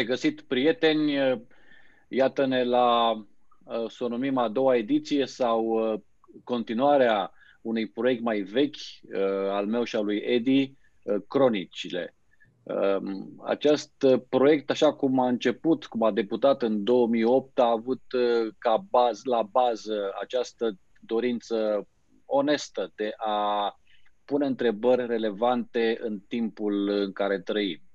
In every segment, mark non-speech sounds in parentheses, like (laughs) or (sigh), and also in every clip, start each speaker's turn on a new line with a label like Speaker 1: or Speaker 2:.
Speaker 1: Bine v-am uh, regăsit, prieteni. Iată-ne la, uh, să o numim a doua ediție sau uh, continuarea unui proiect mai vechi al meu și al lui Edi, Cronicile. Um, acest proiect, așa cum a început, cum a debutat în 2008, a avut ca baz, la bază această dorință onestă de a pune întrebări relevante în timpul în care trăim.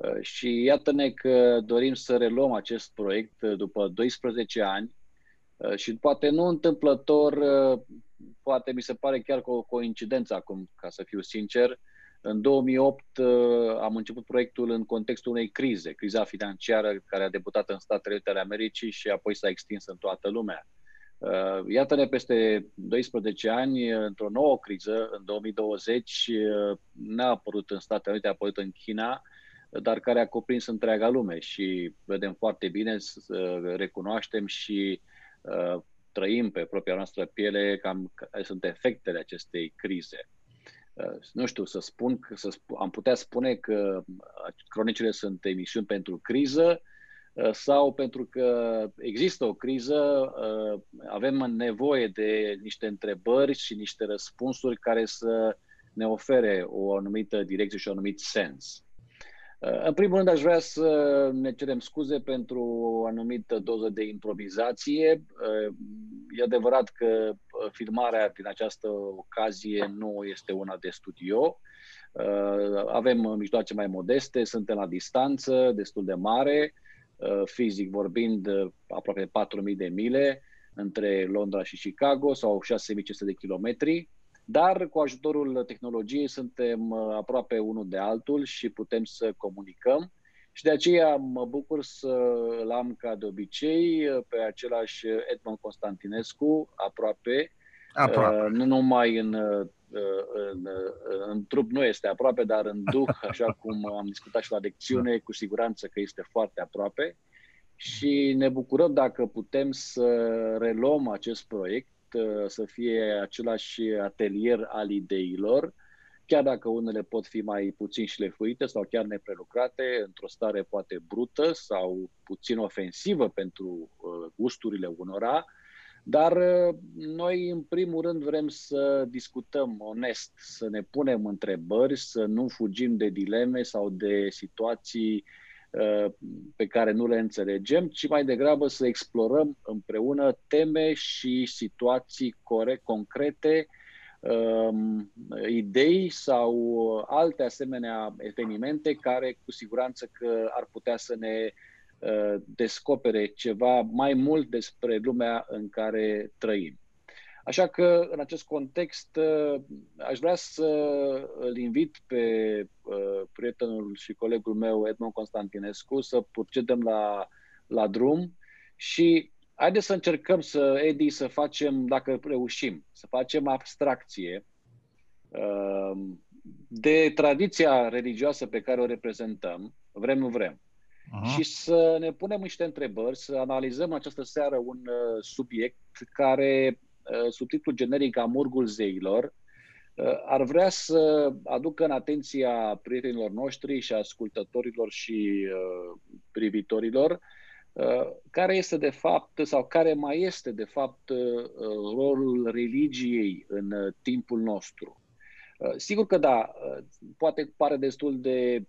Speaker 1: Uh, și iată-ne că dorim să reluăm acest proiect uh, după 12 ani uh, și poate nu întâmplător, poate mi se pare chiar cu o coincidență acum, ca să fiu sincer. În 2008 am început proiectul în contextul unei crize, criza financiară care a debutat în Statele Unite ale Americii și apoi s-a extins în toată lumea. Iată-ne peste 12 ani, într-o nouă criză, în 2020, n-a apărut în Statele Unite, a apărut în China, dar care a cuprins întreaga lume și vedem foarte bine, recunoaștem și uh, trăim pe propria noastră piele cam care sunt efectele acestei crize. Uh, nu știu, să spun, să sp- am putea spune că cronicile sunt emisiuni pentru criză uh, sau pentru că există o criză, avem nevoie de niște întrebări și niște răspunsuri care să ne ofere o anumită direcție și un anumit sens. Uh, în primul rând, aș vrea să ne cerem scuze pentru o anumită doză de improvizație. Uh, e adevărat că uh, filmarea din această ocazie nu este una de studio. Avem mijloace mai modeste, suntem la distanță destul de mare, fizic vorbind aproape 4.000 de mile între Londra și Chicago sau 6.500 de kilometri. Dar cu ajutorul tehnologiei suntem uh, aproape unul de altul și putem să comunicăm. Și de aceea mă bucur să-l am ca de obicei uh, pe același Edmond Constantinescu, aproape, aproape. Uh, nu numai în, în, în trup nu este aproape, dar în duh, (laughs) așa cum am discutat și la lecțiune, cu siguranță că este foarte aproape. Și ne bucurăm dacă putem să reluăm acest proiect Uh, să fie același atelier al ideilor, chiar dacă unele pot fi mai puțin șlefuite sau chiar neprelucrate, într-o stare poate brută sau puțin ofensivă pentru uh, gusturile unora, dar uh, noi, în primul rând, vrem să discutăm onest, să ne punem întrebări, să nu fugim de dileme sau de situații Uh, pe care nu le înțelegem, ci mai degrabă să explorăm împreună teme și situații corect, concrete, um, idei sau alte asemenea evenimente care cu siguranță că ar putea să ne uh, descopere ceva mai mult despre lumea în care trăim. Așa că, în acest context, uh, aș vrea să îl invit pe uh, prietenul și colegul meu, Edmond Constantinescu, să procedăm la, la drum și haideți să încercăm să, Edi, să facem, dacă reușim, să facem abstracție uh, de tradiția religioasă pe care o reprezentăm, vrem, nu vrem. Aha. Și să ne punem niște întrebări, să analizăm această seară un subiect care Uh, subtitlul generic Amurgul zeilor, uh, ar vrea să aducă în atenția prietenilor noștri și ascultătorilor și uh, privitorilor care este de fapt sau care mai este de fapt rolul religiei în timpul nostru. Sigur că da, poate pare destul de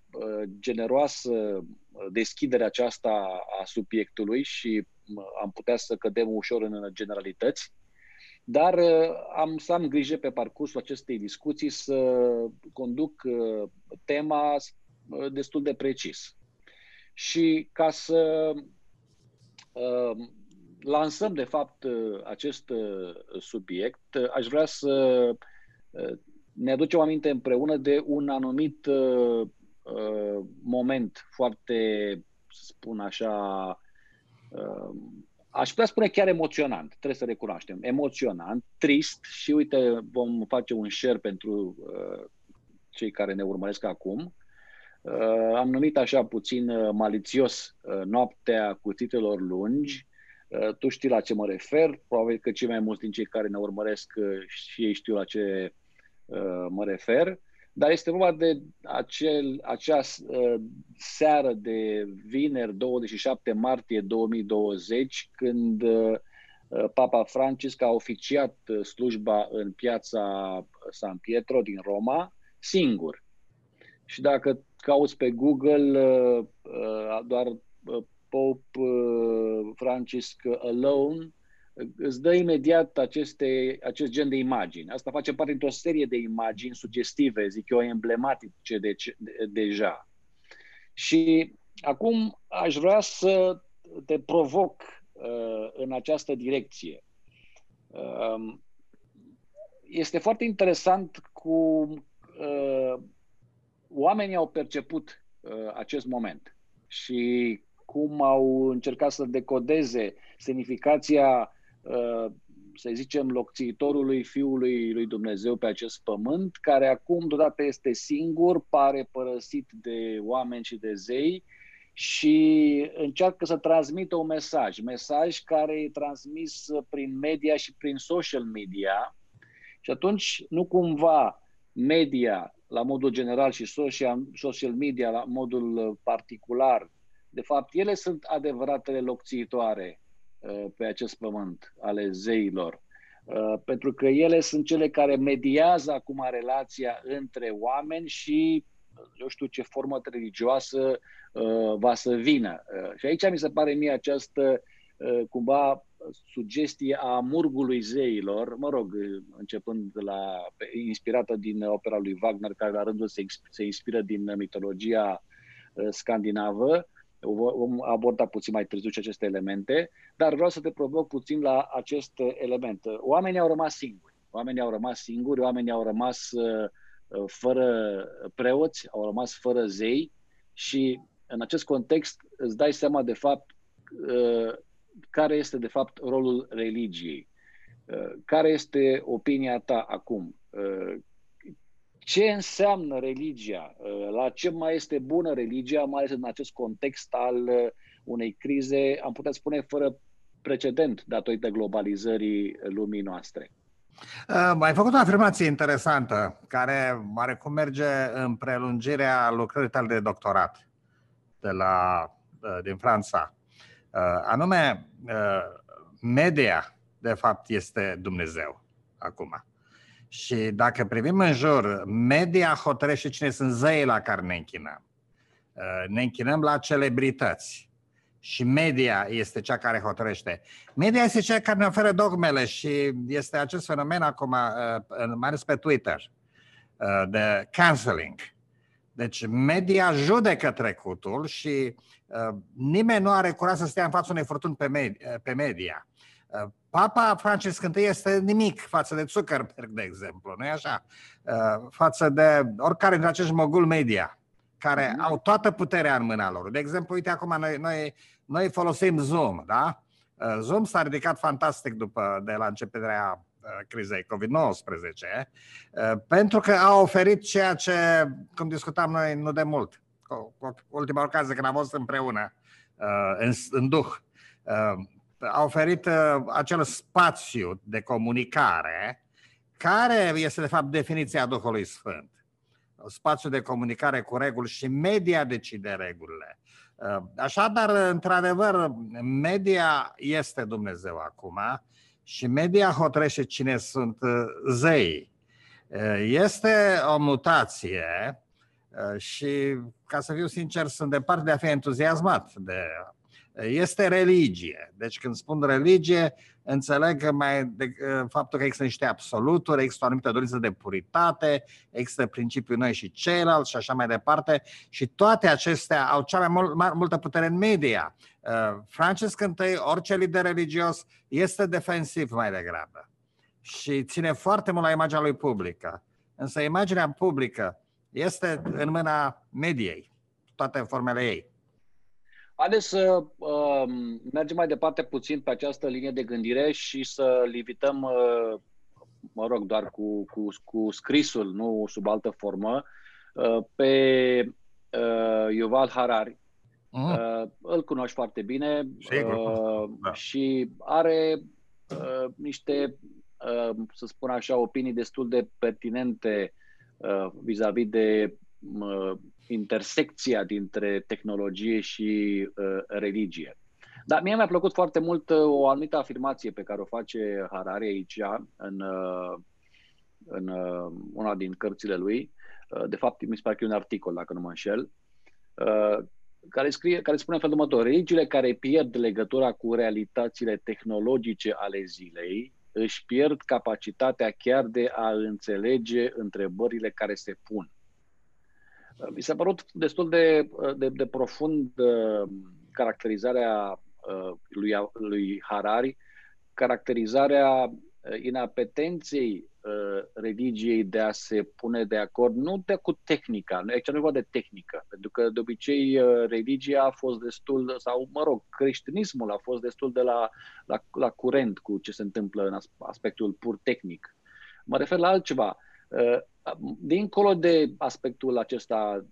Speaker 1: generoasă deschiderea aceasta a subiectului și am putea să cădem ușor în generalități, dar uh, am să am grijă pe parcursul acestei discuții să conduc uh, tema uh, destul de precis. Și ca să lansăm, de fapt, acest subiect, aș vrea să ne aducem aminte împreună de un anumit moment foarte, să spun așa, aș putea spune chiar emoționant, trebuie să recunoaștem, emoționant, trist și uite, vom face un share pentru uh, cei care ne urmăresc acum. Uh, am numit așa puțin uh, malițios uh, noaptea cuțitelor lungi. Uh, tu știi la ce mă refer, probabil că cei mai mulți din cei care ne urmăresc uh, și ei știu la ce uh, mă refer. Dar este vorba de acel, acea uh, seară de vineri 27 martie 2020, când uh, Papa Francisc a oficiat slujba în piața San Pietro din Roma, singur. Și dacă cauți pe Google doar Pope Francisc alone, îți dă imediat aceste, acest gen de imagini. Asta face parte dintr-o serie de imagini sugestive, zic eu, emblematice de, de, deja. Și acum aș vrea să te provoc uh, în această direcție. Uh, este foarte interesant cum uh, oamenii au perceput uh, acest moment și cum au încercat să decodeze semnificația Uh, să zicem, locțiitorului Fiului lui Dumnezeu pe acest pământ, care acum deodată este singur, pare părăsit de oameni și de zei și încearcă să transmită un mesaj, mesaj care e transmis prin media și prin social media. Și atunci nu cumva media la modul general și social, social media la modul particular, de fapt ele sunt adevăratele locțiitoare Uh, pe acest pământ ale zeilor. Uh, pentru că ele sunt cele care mediază acum relația între oameni și eu știu ce formă religioasă uh, va să vină. Și aici mi se pare mie această cumva sugestie a murgului zeilor, mă rog, începând de la, inspirată din opera lui Wagner, care la rândul se, se inspiră din mitologia scandinavă, Vom aborda puțin mai târziu aceste elemente, dar vreau să te provoc puțin la acest element. Oamenii au rămas singuri. Oamenii au rămas singuri, oamenii au rămas uh, uh, fără preoți, au rămas fără zei și în acest context îți dai seama de fapt uh, care este de fapt rolul religiei. Care este opinia ta acum? Ce înseamnă religia, uh, la ce mai este bună religia, mai ales în acest context al uh, unei crize, am putea spune, fără precedent datorită globalizării lumii noastre.
Speaker 2: Uh, ai făcut o afirmație interesantă care are cum merge în prelungirea lucrării tale de doctorat de la, din Franța. Anume, media, de fapt, este Dumnezeu acum. Și dacă privim în jur, media hotărăște cine sunt zeii la care ne închinăm. Uh, ne închinăm la celebrități. Și media este cea care hotărăște. Media este cea care ne oferă dogmele și este acest fenomen acum, uh, mai ales pe Twitter, uh, de canceling. Deci media judecă trecutul și nimeni nu are curaj să stea în fața unei furtuni pe media. Papa Francisc I este nimic față de Zuckerberg, de exemplu, nu-i așa? Uh, față de oricare dintre acești mogul media, care mm-hmm. au toată puterea în mâna lor. De exemplu, uite, acum noi, noi, noi folosim Zoom, da? Uh, Zoom s-a ridicat fantastic după, de la începerea uh, crizei COVID-19, pentru că a oferit ceea ce, cum discutam noi nu de mult, ultima ocazie când am fost împreună, în, în duh, a oferit uh, acel spațiu de comunicare care este de fapt definiția Duhului Sfânt. Spațiu de comunicare cu reguli și media decide regulile. Uh, așadar, într-adevăr, media este Dumnezeu acum și media hotărăște cine sunt uh, zei. Este o mutație și, ca să fiu sincer, sunt departe de a fi entuziasmat de este religie. Deci când spun religie, înțeleg mai de, faptul că există niște absoluturi, există o anumită dorință de puritate, există principiul noi și ceilalți și așa mai departe și toate acestea au cea mai mul, mai multă putere în media. Uh, Francis I, orice lider religios, este defensiv mai degrabă și ține foarte mult la imaginea lui publică. Însă imaginea publică este în mâna mediei, toate formele ei.
Speaker 1: Haideți să uh, mergem mai departe puțin pe această linie de gândire și să limităm, uh, mă rog, doar cu, cu, cu scrisul, nu sub altă formă, uh, pe uh, Yuval Harari. Uh-huh. Uh, îl cunoști foarte bine uh, da. și are uh, niște, uh, să spun așa, opinii destul de pertinente vis-a-vis de intersecția dintre tehnologie și religie. Dar mie mi-a plăcut foarte mult o anumită afirmație pe care o face Harari aici, în, în una din cărțile lui. De fapt, mi se pare că e un articol, dacă nu mă înșel, care, scrie, care spune în felul următor. Religiile care pierd legătura cu realitățile tehnologice ale zilei își pierd capacitatea chiar de a înțelege întrebările care se pun. Mi s-a părut destul de, de, de profund uh, caracterizarea uh, lui, lui Harari, caracterizarea uh, inapetenței Uh, religiei de a se pune de acord, nu de cu tehnica, aici nu e vorba de tehnică, pentru că de obicei uh, religia a fost destul, sau mă rog, creștinismul a fost destul de la, la, la curent cu ce se întâmplă în aspectul pur tehnic. Mă refer la altceva. Uh, dincolo de aspectul acesta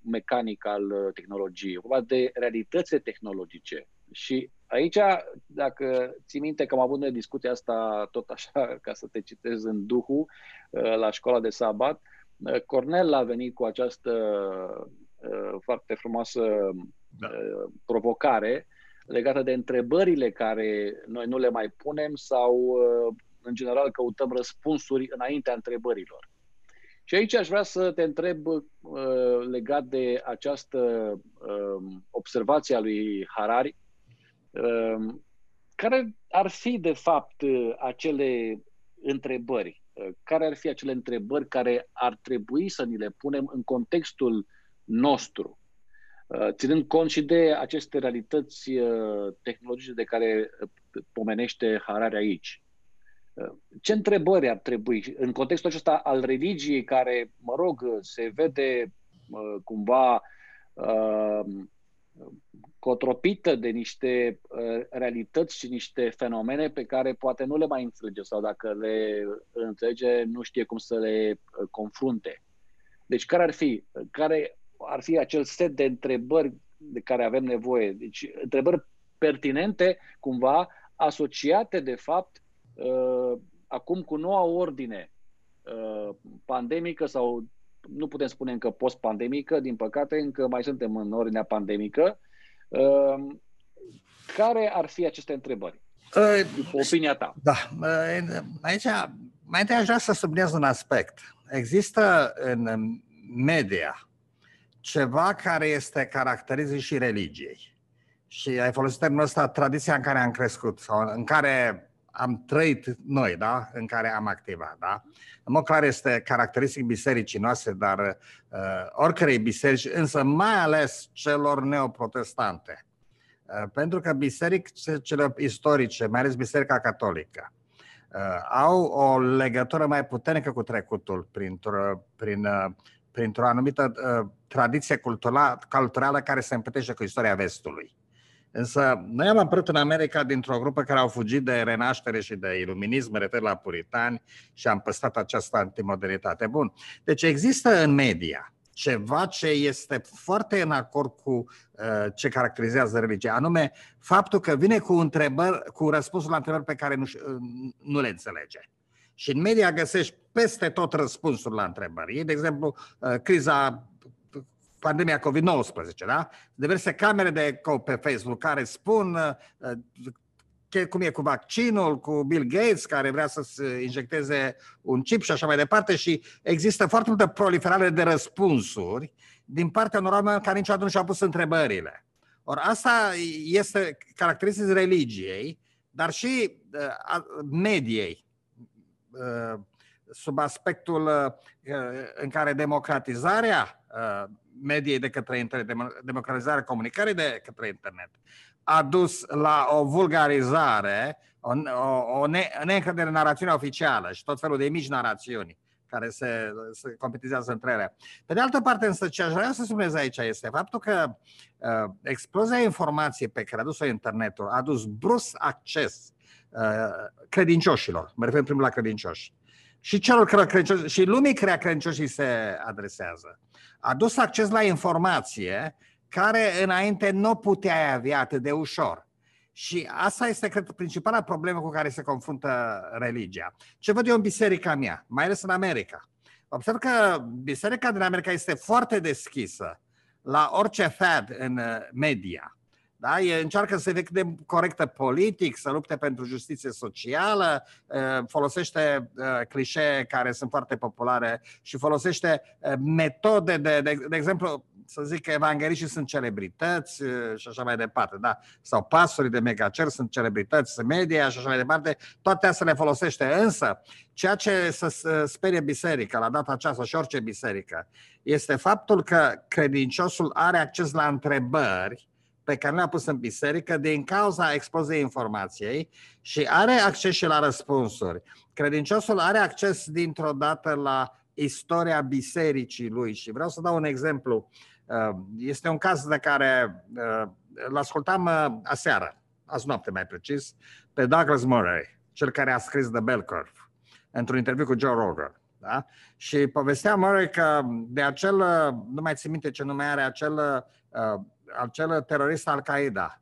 Speaker 1: mecanic al tehnologiei, vorba de realitățile tehnologice. Și Aici, dacă ții minte că am avut noi discuția asta tot așa, ca să te citez în Duhul, uh, la școala de sabat, uh, Cornel a venit cu această uh, foarte frumoasă da. provocare legată de întrebările care noi nu le mai punem sau, în general, căutăm răspunsuri înaintea întrebărilor. Și aici aș vrea să te întreb legat de această observație a lui Harari, Ehm, care ar fi, de fapt, acele întrebări? Care ar fi acele întrebări care ar trebui să ni le punem în contextul nostru? Ținând cont și de aceste realități tehnologice de care pomenește Harare aici. Ce întrebări ar trebui în contextul acesta al religiei care, mă rog, se vede cumva cotropită de niște uh, realități și niște fenomene pe care poate nu le mai înțelege sau dacă le înțelege, nu știe cum să le uh, confrunte. Deci care ar fi? Care ar fi acel set de întrebări de care avem nevoie? Deci întrebări pertinente, cumva, asociate, de fapt, uh, acum cu noua ordine pandemică sau nu putem spune încă post-pandemică, din păcate, încă mai suntem în ordinea pandemică. Ehm, care ar fi aceste întrebări? După opinia ta.
Speaker 2: Da. Aici, mai întâi aș vrea să subliniez un aspect. Există în media ceva care este caracterizat și religiei. Și ai folosit termenul ăsta, tradiția în care am crescut sau în care am trăit noi, da? în care am activat. Da? În mod clar este caracteristic bisericii noastre, dar uh, oricărei biserici, însă mai ales celor neoprotestante. Uh, pentru că bisericile istorice, mai ales Biserica Catolică, uh, au o legătură mai puternică cu trecutul printr-o, prin, uh, printr-o anumită uh, tradiție culturală care se împătește cu istoria vestului. Însă noi am apărut în America dintr-o grupă care au fugit de renaștere și de iluminism, refer la puritani și am păstrat această antimodernitate. Bun. Deci există în media ceva ce este foarte în acord cu uh, ce caracterizează religia, anume faptul că vine cu, întrebări, cu răspunsul la întrebări pe care nu, uh, nu le înțelege. Și în media găsești peste tot răspunsuri la întrebări. De exemplu, uh, criza pandemia COVID-19, da? Diverse camere de eco pe Facebook care spun uh, cum e cu vaccinul, cu Bill Gates care vrea să se injecteze un chip și așa mai departe și există foarte multă proliferare de răspunsuri din partea unor oameni care niciodată nu și-au pus întrebările. Ori asta este caracteristic religiei, dar și uh, mediei, uh, sub aspectul uh, în care democratizarea uh, mediei de către internet, democratizarea comunicării de către internet, a dus la o vulgarizare, o, o, o ne, neîncredere în narațiunea oficială și tot felul de mici narațiuni care se, se competizează între ele. Pe de altă parte, însă, ce aș vrea să spunez aici este faptul că uh, explozia informației pe care a dus-o internetul a dus brusc acces uh, credincioșilor, mă refer primul la credincioși, și celor care credincioși, și lumii care credincioșii se adresează a dus acces la informație care înainte nu puteai avea atât de ușor. Și asta este, cred, principala problemă cu care se confruntă religia. Ce văd eu în biserica mea, mai ales în America. observ că Biserica din America este foarte deschisă la orice fad în uh, media. Da? E, încearcă să fie cât de corectă politic, să lupte pentru justiție socială, uh, folosește uh, clișee care sunt foarte populare și folosește metode de, de, de exemplu, să zic că evangeliștii sunt celebrități și așa mai departe, da? Sau pastorii de megacer sunt celebrități media și așa mai departe, toate astea le folosește. Însă, ceea ce să sperie biserica la data aceasta și orice biserică, este faptul că credinciosul are acces la întrebări pe care le-a pus în biserică din cauza expoziei informației și are acces și la răspunsuri. Credinciosul are acces dintr-o dată la istoria bisericii lui și vreau să dau un exemplu. Uh, este un caz de care uh, îl ascultam uh, aseară, azi noapte mai precis, pe Douglas Murray, cel care a scris The Bell Curve, într-un interviu cu Joe Rogan. Da? Și povestea Murray că de acel, nu mai țin minte ce nume are, acel, acel terorist Al-Qaeda,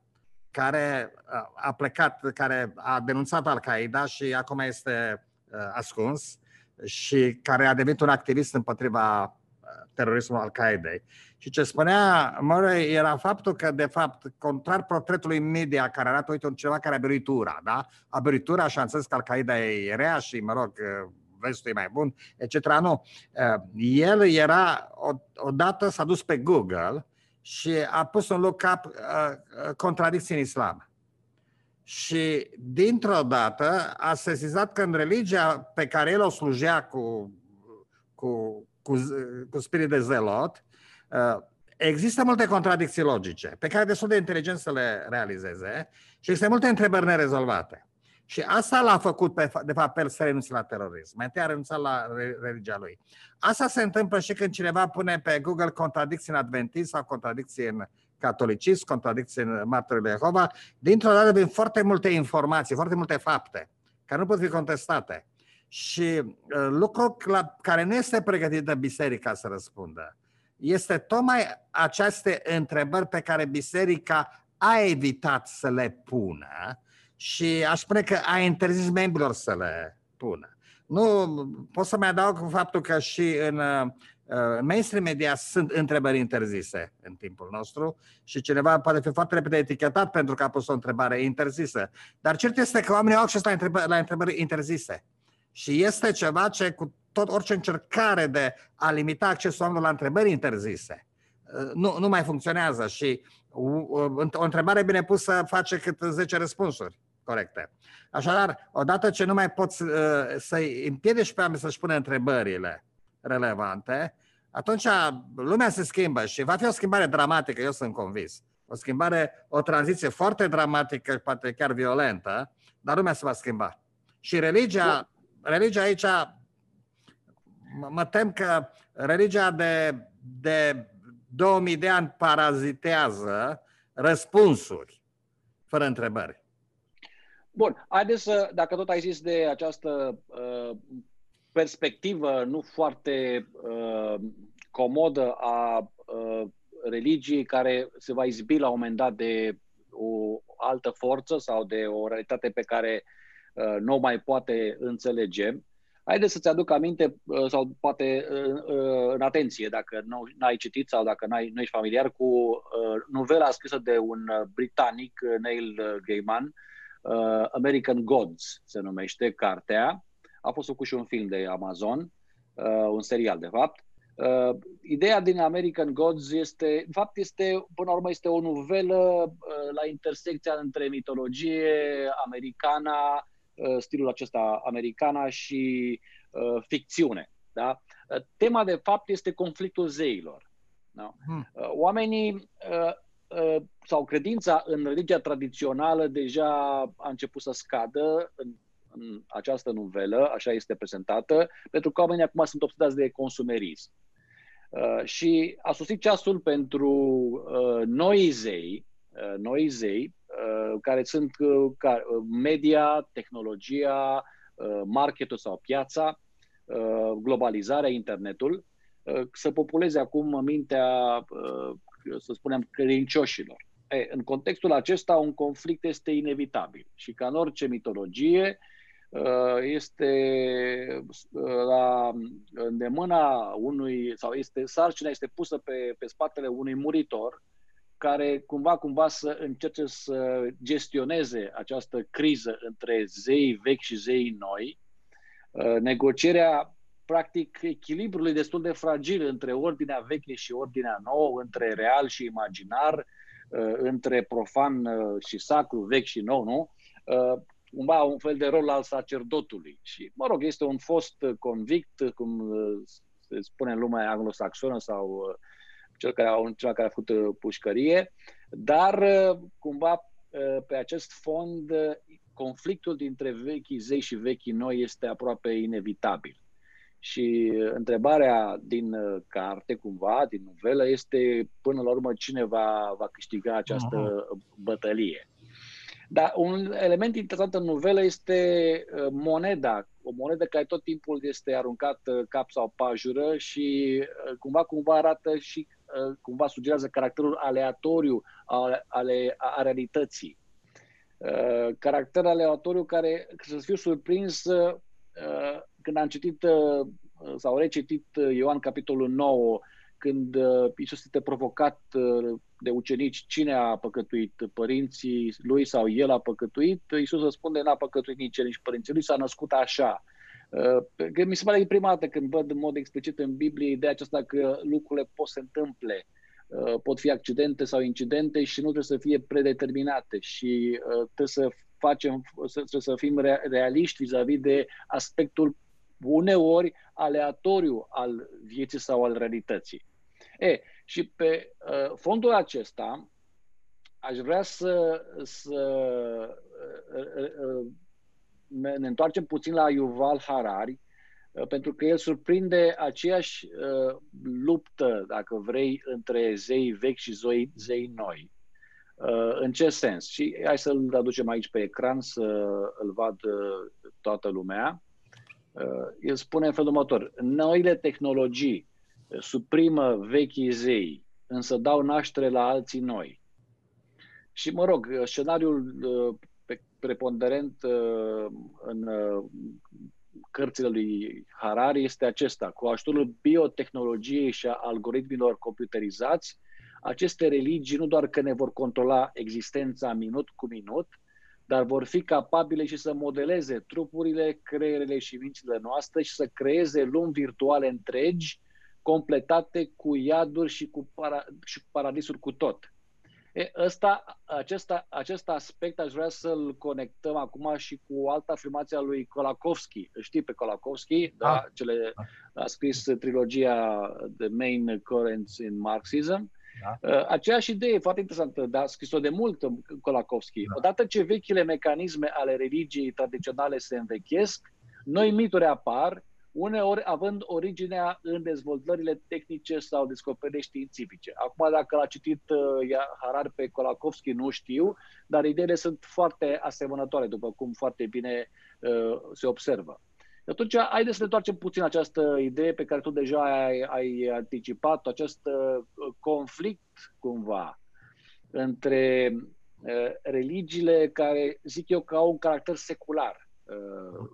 Speaker 2: care a plecat, care a denunțat Al-Qaeda și acum este ascuns și care a devenit un activist împotriva terorismul Al-Qaedei. Și ce spunea Murray era faptul că, de fapt, contrar portretului media care arată, uite, un ceva care a beruit ura, da? A beruit ura și a înțeles că Al-Qaeda e rea și, mă rog, vestul e mai bun, etc. Nu. El era, odată s-a dus pe Google și a pus un look-up uh, contradicții în islam. Și dintr-o dată a sesizat că în religia pe care el o slujea cu, cu, cu, cu spirit de zelot, uh, există multe contradicții logice pe care destul de inteligent să le realizeze și există multe întrebări nerezolvate. Și asta l-a făcut, pe, de fapt, pe el să renunțe la terorism. Mai întâi a renunțat la religia lui. Asta se întâmplă și când cineva pune pe Google contradicții în adventism sau contradicții în catolicism, contradicții în martorii Jehova. Dintr-o dată vin foarte multe informații, foarte multe fapte, care nu pot fi contestate. Și uh, lucru la care nu este pregătită biserica să răspundă este tocmai aceste întrebări pe care biserica a evitat să le pună și aș spune că a interzis membrilor să le pună. Nu, pot să mai adaug faptul că și în uh, mainstream media sunt întrebări interzise în timpul nostru și cineva poate fi foarte repede etichetat pentru că a pus o întrebare interzisă. Dar cert este că oamenii au acces la întrebări, la întrebări interzise. Și este ceva ce cu tot orice încercare de a limita accesul oamenilor la întrebări interzise uh, nu, nu mai funcționează și o întrebare bine pusă face cât 10 răspunsuri corecte. Așadar, odată ce nu mai poți uh, să-i împiedici pe oameni să-și pună întrebările relevante, atunci lumea se schimbă și va fi o schimbare dramatică, eu sunt convins. O schimbare, o tranziție foarte dramatică, poate chiar violentă, dar lumea se va schimba. Și religia, religia aici, mă tem că religia de, de 2000 de ani parazitează răspunsuri, fără întrebări.
Speaker 1: Bun, haideți să, dacă tot ai zis de această uh, perspectivă nu foarte uh, comodă a uh, religiei care se va izbi la un moment dat de o altă forță sau de o realitate pe care uh, nu o mai poate înțelege. Haideți să-ți aduc aminte, uh, sau poate uh, uh, în atenție, dacă nu ai citit sau dacă n-ai, nu ești familiar cu uh, novela scrisă de un britanic, Neil Gaiman, uh, American Gods se numește cartea. A fost făcut și un film de Amazon, uh, un serial de fapt. Uh, ideea din American Gods este, în fapt, este, până la urmă, este o novelă uh, la intersecția între mitologie americana, uh, stilul acesta americana și uh, ficțiune. Da? Uh, tema, de fapt, este conflictul zeilor. Da? Hmm. Uh, oamenii uh, uh, sau credința în religia tradițională deja a început să scadă în în această novelă, așa este prezentată, pentru că oamenii acum sunt obsedați de consumerism. Uh, și a sosit ceasul pentru uh, noi zei, uh, noi zei, uh, care sunt uh, media, tehnologia, uh, marketul sau piața, uh, globalizarea, internetul, uh, să populeze acum mintea, uh, să spunem, credincioșilor. E, în contextul acesta, un conflict este inevitabil și ca în orice mitologie, este la îndemâna unui, sau este sarcina este pusă pe, pe spatele unui muritor care cumva, cumva să încerce să gestioneze această criză între zei vechi și zei noi. Negocierea practic, echilibrul e destul de fragil între ordinea veche și ordinea nouă, între real și imaginar, uh, între profan uh, și sacru, vechi și nou, nu? Uh, cumva un fel de rol al sacerdotului. Și, mă rog, este un fost convict, cum se spune în lumea anglosaxonă sau cel care a, cel care a făcut pușcărie, dar cumva pe acest fond conflictul dintre vechii zei și vechii noi este aproape inevitabil. Și întrebarea din uh, carte, cumva, din novelă, este până la urmă cine va, va câștiga această uh-huh. bătălie. Dar un element interesant în novelă este uh, moneda, o monedă care tot timpul este aruncată cap sau pajură și uh, cumva cumva arată și cumva sugerează caracterul aleatoriu ale, ale, a realității. Caracter aleatoriu care, să fiu surprins, când am citit uh, sau recitit uh, Ioan capitolul 9, când uh, Iisus este provocat de ucenici cine a păcătuit, părinții lui sau el a păcătuit, Iisus răspunde n-a păcătuit nici el, nici părinții lui, s-a născut așa. Că mi se pare prima dată când văd în mod explicit în Biblie ideea aceasta că lucrurile pot să întâmple, pot fi accidente sau incidente și nu trebuie să fie predeterminate și trebuie să facem, să, să fim realiști vis-a-vis de aspectul uneori aleatoriu al vieții sau al realității. E, și pe uh, fondul acesta aș vrea să, să uh, uh, ne întoarcem puțin la Yuval Harari, uh, pentru că el surprinde aceeași uh, luptă, dacă vrei, între zei vechi și zei, zei noi. Uh, în ce sens? Și hai să-l aducem aici pe ecran să îl vadă toată lumea. Uh, el spune în felul următor, noile tehnologii uh, suprimă vechii zei, însă dau naștere la alții noi. Și, mă rog, uh, scenariul preponderent în cărțile lui Harari este acesta. Cu ajutorul biotehnologiei și a algoritmilor computerizați, aceste religii nu doar că ne vor controla existența minut cu minut, dar vor fi capabile și să modeleze trupurile, creierele și mințile noastre și să creeze lumi virtuale întregi, completate cu iaduri și cu, para, și cu paradisuri cu tot. E, ăsta, acesta, acest aspect aș vrea să-l conectăm acum și cu o altă afirmație a lui Kolakowski. Știi pe Kolakowski? Da? da? Cele, a scris trilogia The Main Currents in Marxism. Da? Uh, aceeași idee foarte interesantă, dar a scris-o de mult Kolakowski. Da. Odată ce vechile mecanisme ale religiei tradiționale se învechesc, noi mituri apar, uneori având originea în dezvoltările tehnice sau descoperiri științifice. Acum, dacă l-a citit uh, Harar pe Kolakowski, nu știu, dar ideile sunt foarte asemănătoare, după cum foarte bine uh, se observă. Atunci, haideți să ne întoarcem puțin această idee pe care tu deja ai, ai anticipat, acest uh, conflict cumva între uh, religiile care, zic eu, că au un caracter secular, uh,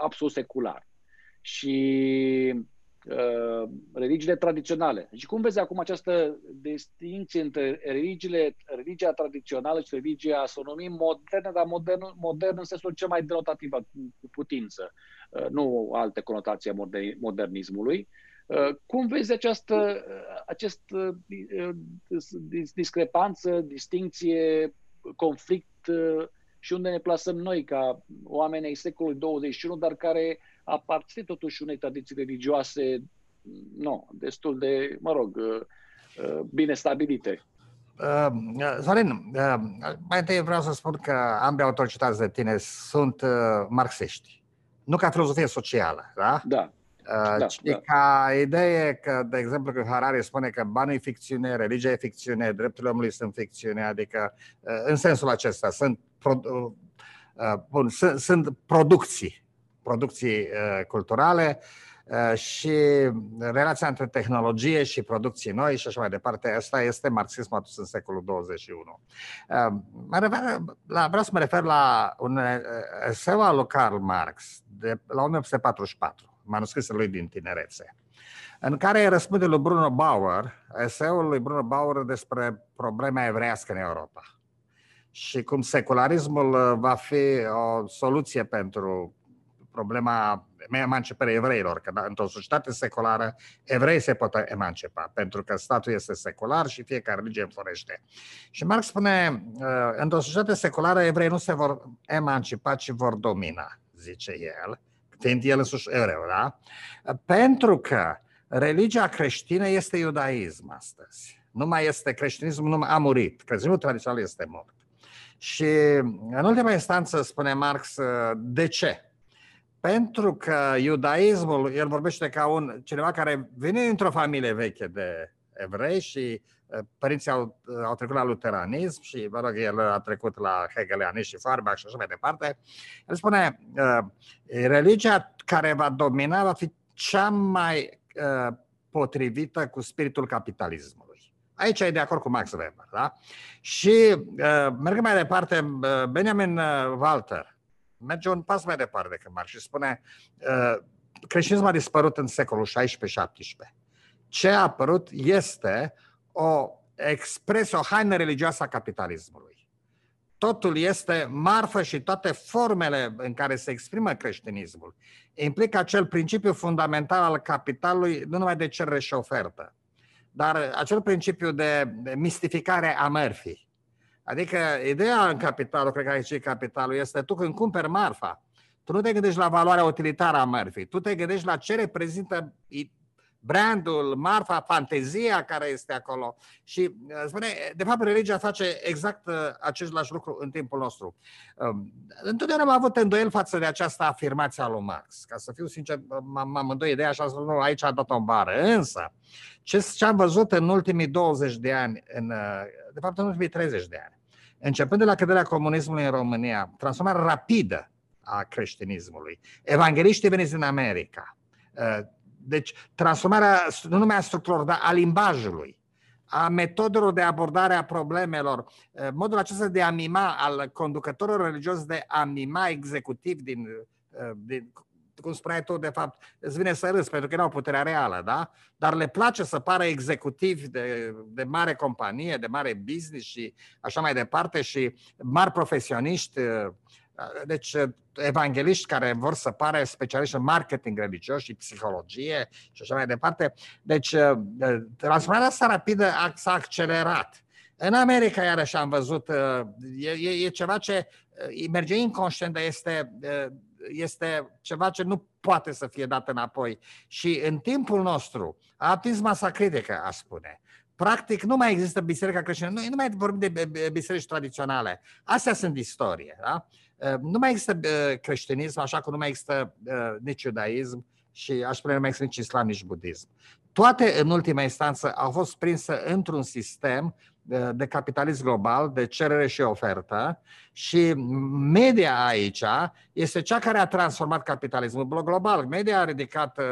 Speaker 1: absolut secular. Și Uh, religiile tradiționale. Și cum vezi acum această distinție între religiile, religia tradițională și religia, să o numim modernă, dar modern, modern în sensul cel mai denotativ cu putință, uh, nu alte conotații a modernismului. Uh, cum vezi această acest discrepanță, distinție, conflict și unde ne plasăm noi ca oameni ai secolului 21, dar care aparține totuși unei tradiții religioase, nu, destul de, mă rog, uh, uh, bine stabilite.
Speaker 2: Uh, Sorin, uh, mai întâi vreau să spun că ambii autori citați de tine sunt uh, marxiști. Nu ca filozofie socială, da?
Speaker 1: Da.
Speaker 2: Uh, da, da. ca idee că, de exemplu, că Harari spune că banul e ficțiune, religia e ficțiune, drepturile omului sunt ficțiune, adică uh, în sensul acesta sunt, pro, uh, bun, sunt, sunt producții producții uh, culturale. uh, și relația între tehnologie și producții noi și așa mai departe. Asta este marxismul adus în secolul 21. Uh, mă refer, la, vreau să mă refer la un eseu al lui Karl Marx de la 1844, manuscrisul lui din tinerețe în care răspunde lui Bruno Bauer, eseul lui Bruno Bauer despre problema evreiască în Europa și cum secularismul uh, va fi o soluție pentru problema emancipării evreilor, că da, într-o societate seculară evrei se pot emancipa, pentru că statul este secular și fiecare religie înflorește. Și Marx spune, uh, într-o societate seculară evrei nu se vor emancipa, ci vor domina, zice el, fiind el însuși evreu, da? Pentru că religia creștină este iudaism astăzi. Nu mai este creștinism, nu a murit. Creștinismul tradițional este mort. Și în ultima instanță spune Marx, de ce? Pentru că iudaismul, el vorbește ca un cineva care vine dintr-o familie veche de evrei și uh, părinții au, uh, au trecut la luteranism și, mă rog, el a trecut la hegelianism și Farbach și așa mai departe. El spune, uh, religia care va domina va fi cea mai potrivită cu spiritul capitalismului. Aici e de acord cu Max Weber. Da? Și uh, mergem mai departe, uh, Benjamin uh, Walter merge un pas mai departe decât Marx și spune uh, creștinismul a dispărut în secolul 16-17. Ce a apărut este o expresie, o haină religioasă a capitalismului. Totul este marfă și toate formele în care se exprimă creștinismul implică acel principiu fundamental al capitalului, nu numai de cerere și ofertă, dar acel principiu de mistificare a mărfii. Adică ideea în capitalul, cred că aici e capitalul, este tu când cumperi marfa, tu nu te gândești la valoarea utilitară a mărfii, tu te gândești la ce reprezintă brandul, marfa, fantezia care este acolo. Și uh, spune, de fapt, religia face exact uh, același lucru în timpul nostru. Um, întotdeauna am avut îndoiel față de această afirmație a lui Marx. Ca să fiu sincer, m-am îndoit ideea și am spus, nu, aici a dat o bară. Însă, ce, ce am văzut în ultimii 20 de ani, în, uh, de fapt în ultimii 30 de ani, începând de la căderea comunismului în România, transformarea rapidă a creștinismului, evangeliștii veniți din America, deci, transformarea nu numai a structurilor, dar a limbajului, a metodelor de abordare a problemelor, eh, modul acesta de a mima al conducătorilor religios de a mima executiv din, eh, din cum spuneai tu, de fapt, îți vine să râzi pentru că nu au puterea reală, da? Dar le place să pară executivi de, de mare companie, de mare business și așa mai departe și mari profesioniști eh, deci, evangeliști care vor să pare specialiști în marketing religios și psihologie și așa mai departe. Deci, transformarea asta rapidă s-a accelerat. În America, iarăși, am văzut, e, e, e ceva ce merge inconștient, dar este, este ceva ce nu poate să fie dat înapoi. Și în timpul nostru a atins masa critică, a spune. Practic, nu mai există biserica creștină. Noi nu mai vorbim de biserici tradiționale. Astea sunt istorie. Da? Ă, nu mai există ă, creștinism, așa cum nu mai există ă, nici iudaism și aș spune nu mai există nici islam, nici budism. Toate, în ultima instanță, au fost prinse într-un sistem de capitalism global, de cerere și ofertă și media aici este cea care a transformat capitalismul global. Media a ridicat uh,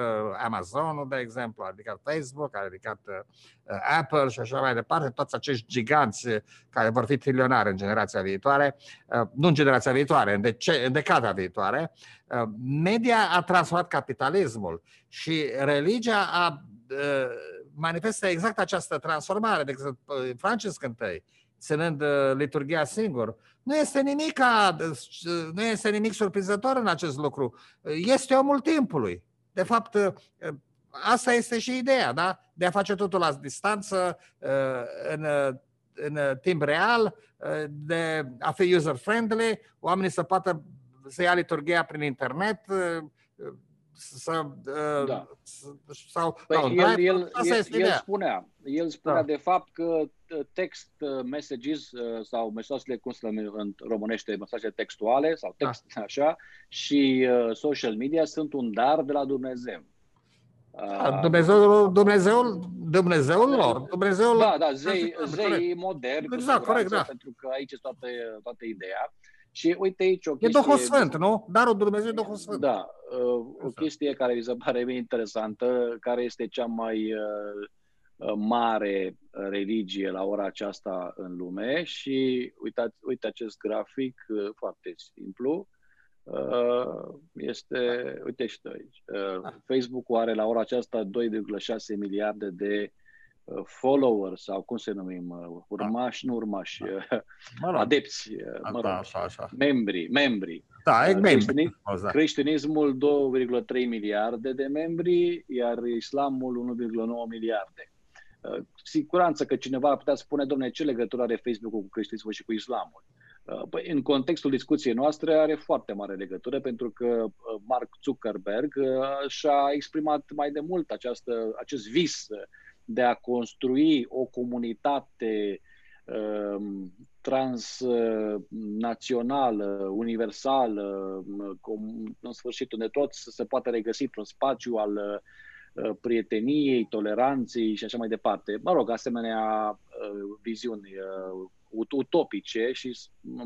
Speaker 2: Amazon, de exemplu, a ridicat Facebook, a ridicat uh, Apple și așa mai departe, toți acești giganți care vor fi trilionari în generația viitoare, uh, nu în generația viitoare, în, dece- în decada viitoare. Media a transformat capitalismul și religia a manifestă exact această transformare. De exemplu, Francis I, ținând uh, liturgia singur, nu este nimic, nu este nimic surprinzător în acest lucru. Este omul timpului. De fapt, uh, asta este și ideea, da? De a face totul la distanță, uh, în, în timp real, de a fi user-friendly, oamenii să poată să ia liturgia prin internet, să, uh, da. sau
Speaker 1: păi no, el, el, el, el spunea, el spunea da. de fapt că uh, text uh, messages sau mesajele cum se în românește, mesaje textuale sau da. text da. (laughs) așa și social media sunt un dar de la Dumnezeu.
Speaker 2: Da, Dumnezeu, Dumnezeul, Dumnezeul lor, Dumnezeul
Speaker 1: Da, da, zei, zei moderni,
Speaker 2: exact, corect, da.
Speaker 1: pentru că aici este toată, toată ideea. Și uite aici o
Speaker 2: chestie... E Duhul Sfânt, nu? Darul Dumnezeu e Duhul Sfânt.
Speaker 1: Da. Uh, o chestie care mi se pare bine interesantă, care este cea mai uh, uh, mare religie la ora aceasta în lume și uitați, uite acest grafic foarte simplu. Este, uite și aici. Facebook-ul are la ora aceasta 2,6 miliarde de followers sau cum se numim, da. urmași, da. nu urmași, da. mă rog. adepți, mă rog, așa, așa. membri, membri.
Speaker 2: Da, e membri.
Speaker 1: Creștinismul 2,3 miliarde de membri, iar islamul 1,9 miliarde. Siguranță că cineva ar putea spune, domnule, ce legătură are Facebook-ul cu creștinismul și cu islamul? Păi, în contextul discuției noastre are foarte mare legătură pentru că Mark Zuckerberg și-a exprimat mai de mult această, acest vis de a construi o comunitate uh, transnațională, universală, în sfârșit, unde tot să se poate regăsi într-un spațiu al uh, prieteniei, toleranței și așa mai departe. Mă rog, asemenea uh, viziuni utopice și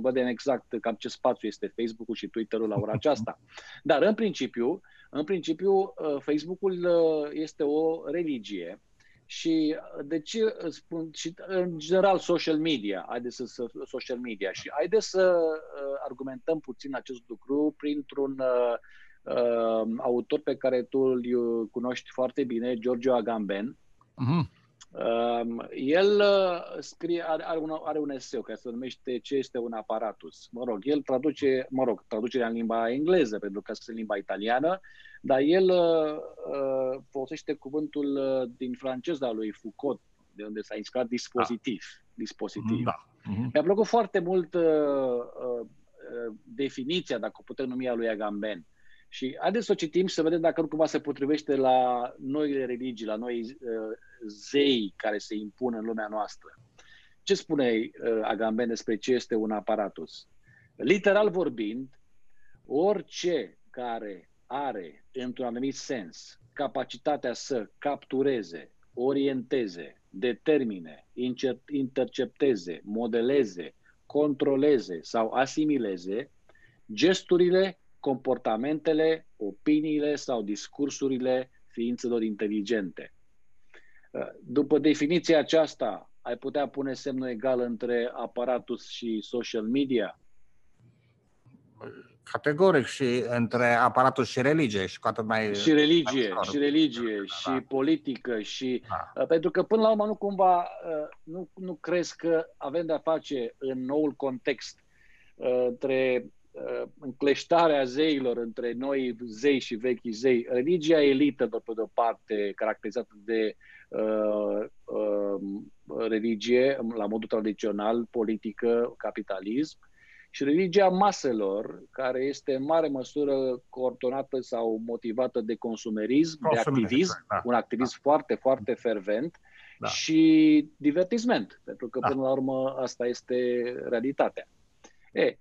Speaker 1: vedem exact cam ce spațiu este Facebook-ul și Twitter-ul la ora aceasta. Dar în principiu, în principiu Facebook-ul este o religie și uh, de ce uh, spun, și uh, în general social media, haideți să, să social media și haideți să uh, argumentăm puțin acest lucru printr-un uh, uh, autor pe care tu îl cunoști foarte bine, Giorgio Agamben. Uh-huh. Uh, el uh, scrie, are, are, un, are un eseu care se numește Ce este un aparatus. Mă rog, el traduce, mă rog, traducerea în limba engleză, pentru că este în limba italiană, dar el uh, uh, folosește cuvântul uh, din franceza lui Foucault, de unde s-a inspirat dispozitiv. Da. dispozitiv. Da. Uh-huh. Mi-a plăcut foarte mult uh, uh, definiția, dacă o putem numi, a lui Agamben. Și haideți să o citim și să vedem dacă nu cumva se potrivește la noile religii, la noi uh, zei care se impun în lumea noastră. Ce spune uh, Agamben despre ce este un aparatus? Literal vorbind, orice care are, într-un anumit sens, capacitatea să captureze, orienteze, determine, intercepteze, modeleze, controleze sau asimileze gesturile, comportamentele, opiniile sau discursurile ființelor inteligente. După definiția aceasta, ai putea pune semnul egal între aparatus și social media?
Speaker 2: categoric și între aparatul și religie și cu atât mai...
Speaker 1: Și religie, mai și religie, da, și da. politică, și... Da. Uh, pentru că până la urmă nu cumva, uh, nu, nu crezi că avem de-a face în noul context uh, între încleștarea zeilor între noi zei și vechi zei, religia elită, de pe de-o parte, caracterizată de uh, uh, religie la modul tradițional, politică, capitalism, și religia maselor, care este în mare măsură coordonată sau motivată de consumerism, Consumerism, de activism, exact, da, un activism da. foarte, foarte fervent da. și divertisment, pentru că da. până la urmă asta este realitatea. E,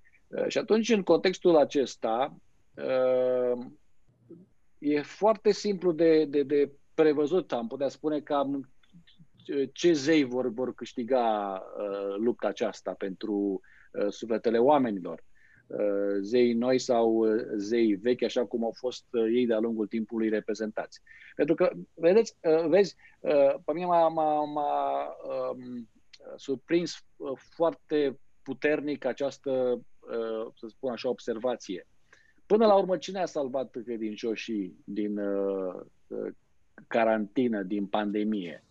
Speaker 1: și atunci, în contextul acesta, e foarte simplu de, de, de prevăzut, am putea spune, cam ce zei vor, vor câștiga lupta aceasta pentru Uh, sufletele oamenilor. Uh, zei noi sau uh, zei vechi, așa cum au fost ei de-a lungul timpului reprezentați. Pentru că, vedeți, vezi, pe mine m-a, m-a, m-a um, surprins foarte puternic această, să spun așa, observație. Până la urmă, cine a salvat credincioșii din carantină, din pandemie?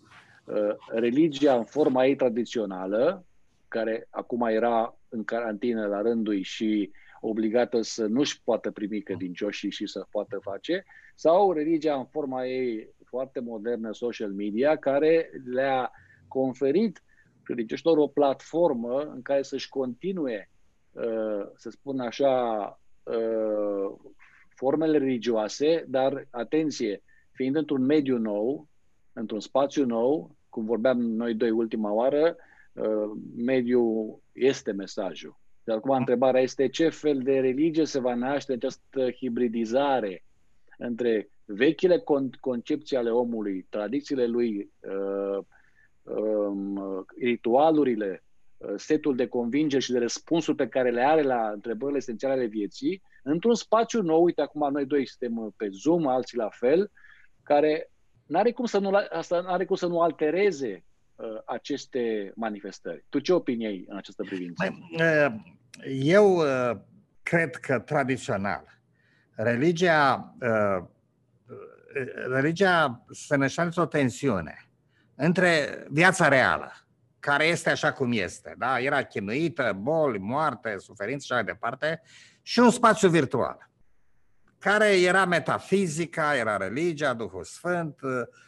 Speaker 1: Religia în forma ei tradițională, care acum era în carantină la rândul și obligată să nu-și poată primi credincioșii și să poată face, sau religia în forma ei foarte modernă, social media, care le-a conferit credincioșilor o platformă în care să-și continue, uh, să spun așa, uh, formele religioase, dar, atenție, fiind într-un mediu nou, într-un spațiu nou, cum vorbeam noi doi ultima oară, Uh, mediu este mesajul. Dar acum întrebarea este ce fel de religie se va naște această hibridizare între vechile con- concepții ale omului, tradițiile lui, uh, um, ritualurile setul de convingeri și de răspunsuri pe care le are la întrebările esențiale ale vieții, într-un spațiu nou, uite acum noi doi suntem pe Zoom, alții la fel, care n-are cum să nu, asta n-are cum să nu altereze uh, aceste manifestări. Tu ce opinie ai în această privință?
Speaker 2: Uh, eu uh, cred că tradițional religia, uh, religia se năștește o tensiune între viața reală, care este așa cum este, da? era chinuită, boli, moarte, suferință și așa mai departe, și un spațiu virtual care era metafizica, era religia, Duhul Sfânt,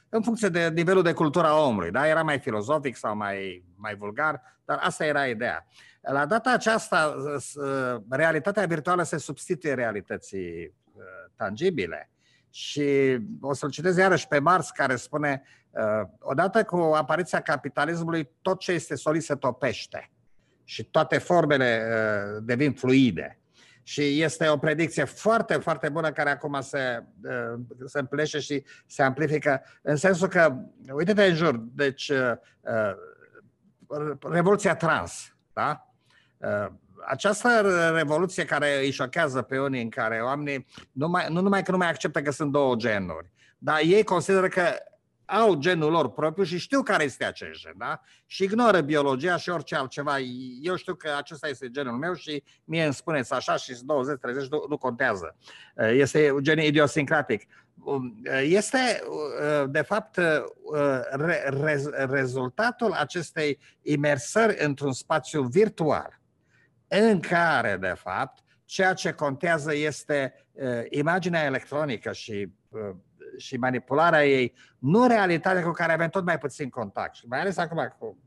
Speaker 2: în funcție de nivelul de cultură a omului. Da? Era mai filozofic sau mai, mai vulgar, dar asta era ideea. La data aceasta, realitatea virtuală se substituie realității uh, tangibile. Și o să-l citesc iarăși pe Mars, care spune, uh, odată cu apariția capitalismului, tot ce este solid se topește și toate formele uh, devin fluide. Și este o predicție foarte, foarte bună care acum se, uh, se împlinește și se amplifică în sensul că, uite-te în jur, deci uh, uh, Revoluția Trans, da? Această revoluție care îi șochează pe unii în care oamenii nu, mai, nu numai că nu mai acceptă că sunt două genuri, dar ei consideră că au genul lor propriu și știu care este acest gen, da? Și ignoră biologia și orice altceva. Eu știu că acesta este genul meu și mie îmi spuneți așa și 20, 30, nu, nu contează. Este un gen idiosincratic. Este, de fapt, re, re, rezultatul acestei imersări într-un spațiu virtual în care, de fapt, ceea ce contează este imaginea electronică și și manipularea ei, nu realitatea cu care avem tot mai puțin contact. Și mai ales acum cu,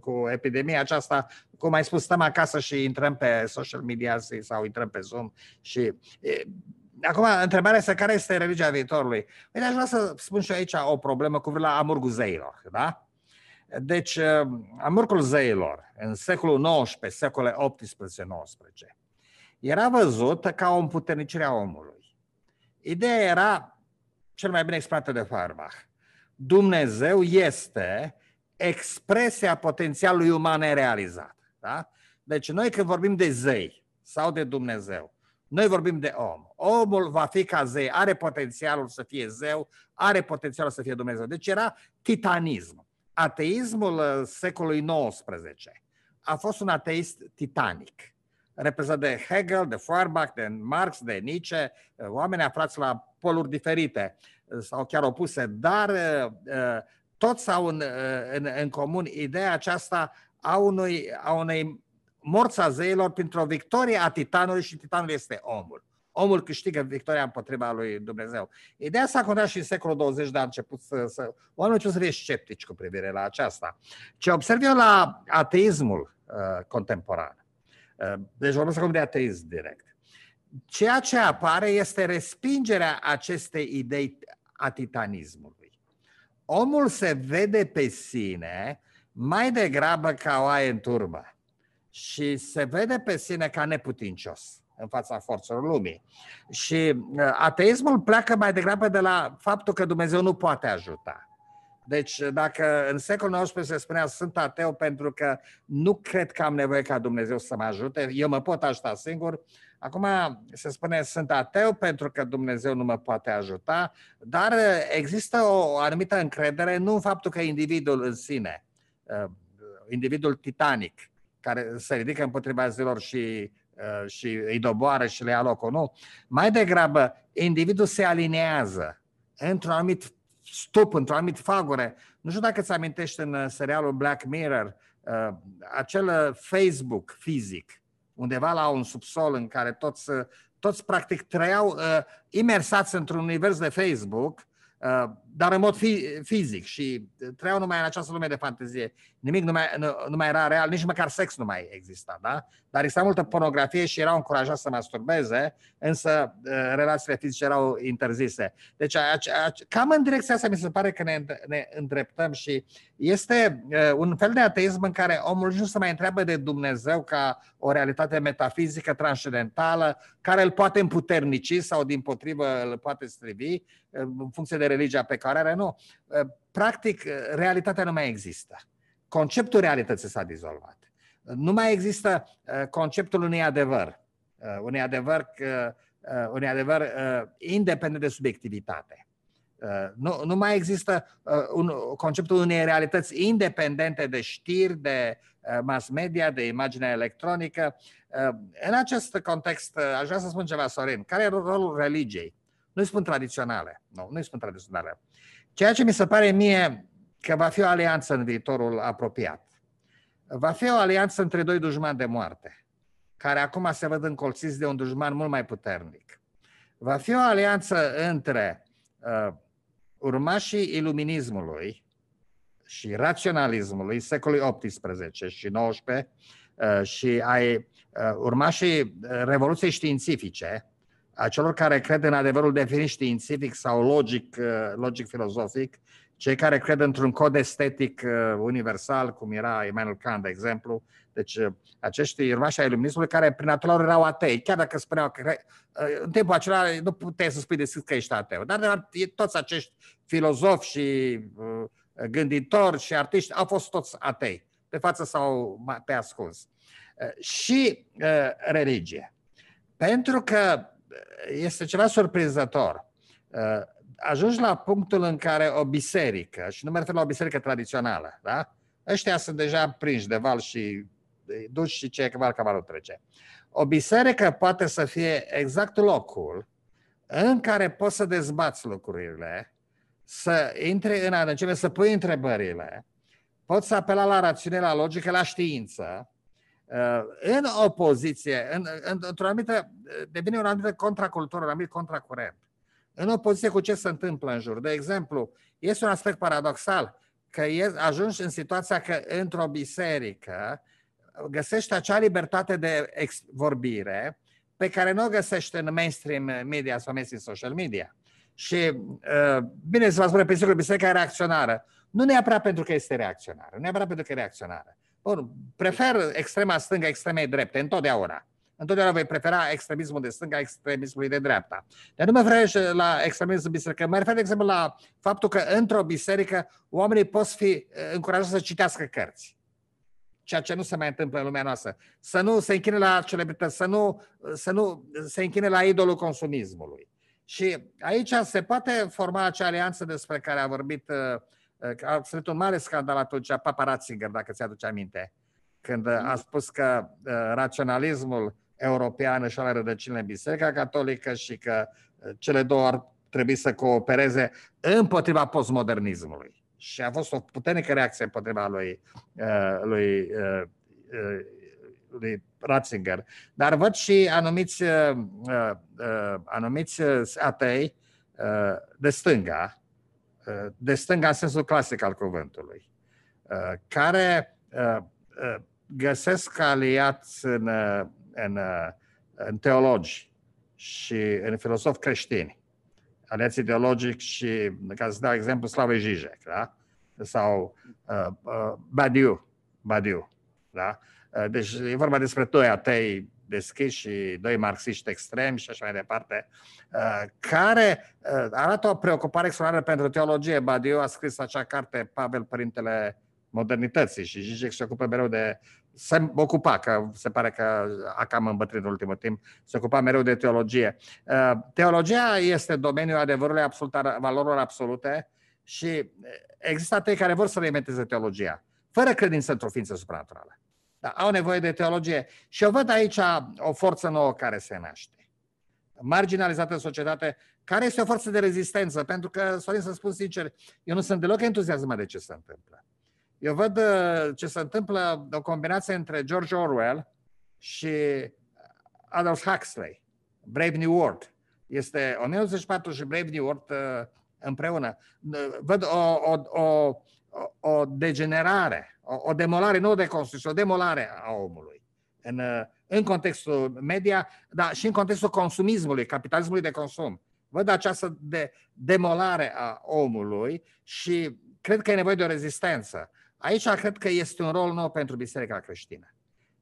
Speaker 2: cu epidemia aceasta, cum ai spus, stăm acasă și intrăm pe social media sau intrăm pe Zoom și e, Acum, întrebarea este care este religia viitorului. Uite, aș vrea să spun și aici o problemă cu la amurgul zeilor, da? Deci, amurgul zeilor, în secolul XIX, secole 18-19, era văzut ca o împuternicire a omului. Ideea era cel mai bine exprimată de Feuerbach. Dumnezeu este expresia potențialului uman nerealizat. Da? Deci noi când vorbim de zei sau de Dumnezeu, noi vorbim de om. Omul va fi ca zei, are potențialul să fie zeu, are potențialul să fie Dumnezeu. Deci era titanism. Ateismul uh, secolului XIX a fost un ateist titanic reprezentat de Hegel, de Feuerbach, de Marx, de Nietzsche, uh, oameni aflați la poluri diferite uh, sau chiar opuse, dar uh, toți au în, în, în comun ideea aceasta a, unui, a unei morți a zeilor printr-o victorie a titanului și titanul este omul. Omul câștigă victoria împotriva lui Dumnezeu. Ideea s-a contat și în secolul 20 de a început să, să oamenii să fie sceptici cu privire la aceasta. Ce observ eu la ateismul uh, contemporan, Uh, deci vorbesc acum de ateism direct. Ceea ce apare este respingerea acestei idei a titanismului. Omul se vede pe sine mai degrabă ca o aie în turmă și se vede pe sine ca neputincios în fața forțelor lumii. Și uh, ateismul pleacă mai degrabă de la faptul că Dumnezeu nu poate ajuta. Deci, dacă în secolul XIX se spunea sunt ateu pentru că nu cred că am nevoie ca Dumnezeu să mă ajute, eu mă pot ajuta singur, acum se spune sunt ateu pentru că Dumnezeu nu mă poate ajuta, dar există o anumită încredere nu în faptul că individul în sine, uh, individul titanic, care se ridică împotriva zilor și uh, și îi doboară și le ia locul, nu. Mai degrabă, individul se alinează într-un anumit stop într-o anumită fagure. Nu știu dacă ți amintești în uh, serialul Black Mirror, uh, acel uh, Facebook fizic, undeva la un subsol în care toți, toți practic trăiau uh, imersați într-un univers de Facebook Uh, dar în mod fizic și trăiau numai în această lume de fantezie. Nimic nu mai, nu, nu mai era real, nici măcar sex nu mai exista, da? Dar exista multă pornografie și erau încurajați să masturbeze, însă uh, relațiile fizice erau interzise. Deci a, a, cam în direcția asta mi se pare că ne, ne îndreptăm și este uh, un fel de ateism în care omul nu se mai întreabă de Dumnezeu ca o realitate metafizică transcendentală care îl poate împuternici sau din potrivă îl poate strivi în funcție de religia pe care are, nu. Practic, realitatea nu mai există. Conceptul realității s-a dizolvat. Nu mai există conceptul unui adevăr, unui adevăr, unui adevăr independent de subiectivitate. Nu, nu mai există un, conceptul unei realități independente de știri, de mass media, de imagine electronică. În acest context, aș vrea să spun ceva, Sorin. Care e rolul religiei? Nu-i spun tradiționale. Nu, nu-i spun tradiționale. Ceea ce mi se pare mie că va fi o alianță în viitorul apropiat. Va fi o alianță între doi dușmani de moarte, care acum se văd încolțiți de un dușman mult mai puternic. Va fi o alianță între uh, urmașii iluminismului și raționalismului secolului XVIII și XIX uh, și ai uh, urmașii uh, revoluției științifice, a celor care cred în adevărul definit științific sau logic, uh, logic filozofic, cei care cred într-un cod estetic uh, universal, cum era Immanuel Kant, de exemplu, deci uh, acești urmași ai iluminismului care prin natură lor erau atei, chiar dacă spuneau că în timpul acela nu puteai să spui deschis că ești ateu, dar toți acești filozofi și gânditori și artiști au fost toți atei, pe față sau pe ascuns. Și religie. Pentru că este ceva surprinzător. Uh, ajungi la punctul în care o biserică, și nu mă refer la o biserică tradițională, da? Ăștia sunt deja prinși de val și duci și ce val cavalul trece. O biserică poate să fie exact locul în care poți să dezbați lucrurile, să intri în adâncime, să pui întrebările, poți să apela la rațiune, la logică, la știință, Uh, în opoziție, în, în, într-o anumită, devine o anumită contracultură, un anumit contracurent. În opoziție cu ce se întâmplă în jur. De exemplu, este un aspect paradoxal că ajungi în situația că într-o biserică găsești acea libertate de vorbire pe care nu o găsești în mainstream media sau mainstream social media. Și uh, bine să vă spune, pe sigur, biserica e reacționară. Nu neapărat pentru că este reacționară, nu neapărat pentru că e reacționară, Bun, prefer extrema stângă extremei drepte, întotdeauna. Întotdeauna voi prefera extremismul de stânga extremismului de dreapta. Dar nu mă refer la extremismul biserică, mă refer, de exemplu, la faptul că într-o biserică oamenii pot fi eh, încurajați să citească cărți. Ceea ce nu se mai întâmplă în lumea noastră. Să nu se închine la celebrități, să nu, să nu se închine la idolul consumismului. Și aici se poate forma acea alianță despre care a vorbit uh, a fost un mare scandal atunci, Papa Ratzinger, dacă ți-aduce aminte, când a mm. spus că uh, raționalismul european își are rădăcinile în Biserica Catolică și că uh, cele două ar trebui să coopereze împotriva postmodernismului. Și a fost o puternică reacție împotriva lui, uh, lui, lui Ratzinger. Dar văd și anumiți, anumiți atei de stânga, de stânga în sensul clasic al cuvântului, uh, care uh, uh, găsesc aliați în, în, în teologi și în filosofi creștini, aliați ideologic și, ca să dau exemplu, Slavoj Žižek, da? sau uh, uh, Badiou, Badiou, da? Deci e vorba despre doi atei deschiși și doi marxiști extremi și așa mai departe, uh, care uh, arată o preocupare extraordinară pentru teologie. Badiou a scris acea carte, Pavel, Părintele Modernității și Zizek se ocupă mereu de se ocupa, că se pare că a cam îmbătrânit în ultimul timp, se ocupa mereu de teologie. Uh, teologia este domeniul adevărului absolut, valorilor absolute și există atei care vor să reinventeze teologia, fără credință într-o ființă supranaturală. Da, au nevoie de teologie. Și eu văd aici o forță nouă care se naște. Marginalizată în societate, care este o forță de rezistență. Pentru că, Sorin, să spun sincer, eu nu sunt deloc entuziasmat de ce se întâmplă. Eu văd uh, ce se întâmplă, o combinație între George Orwell și Adolf Huxley, Brave New World. Este 1984 și Brave New World uh, împreună. Văd o, o, o, o degenerare, o, o demolare, nu de construcție, o demolare a omului. În, în contextul media, dar și în contextul consumismului, capitalismului de consum. Văd această de, demolare a omului și cred că e nevoie de o rezistență. Aici cred că este un rol nou pentru Biserica creștină.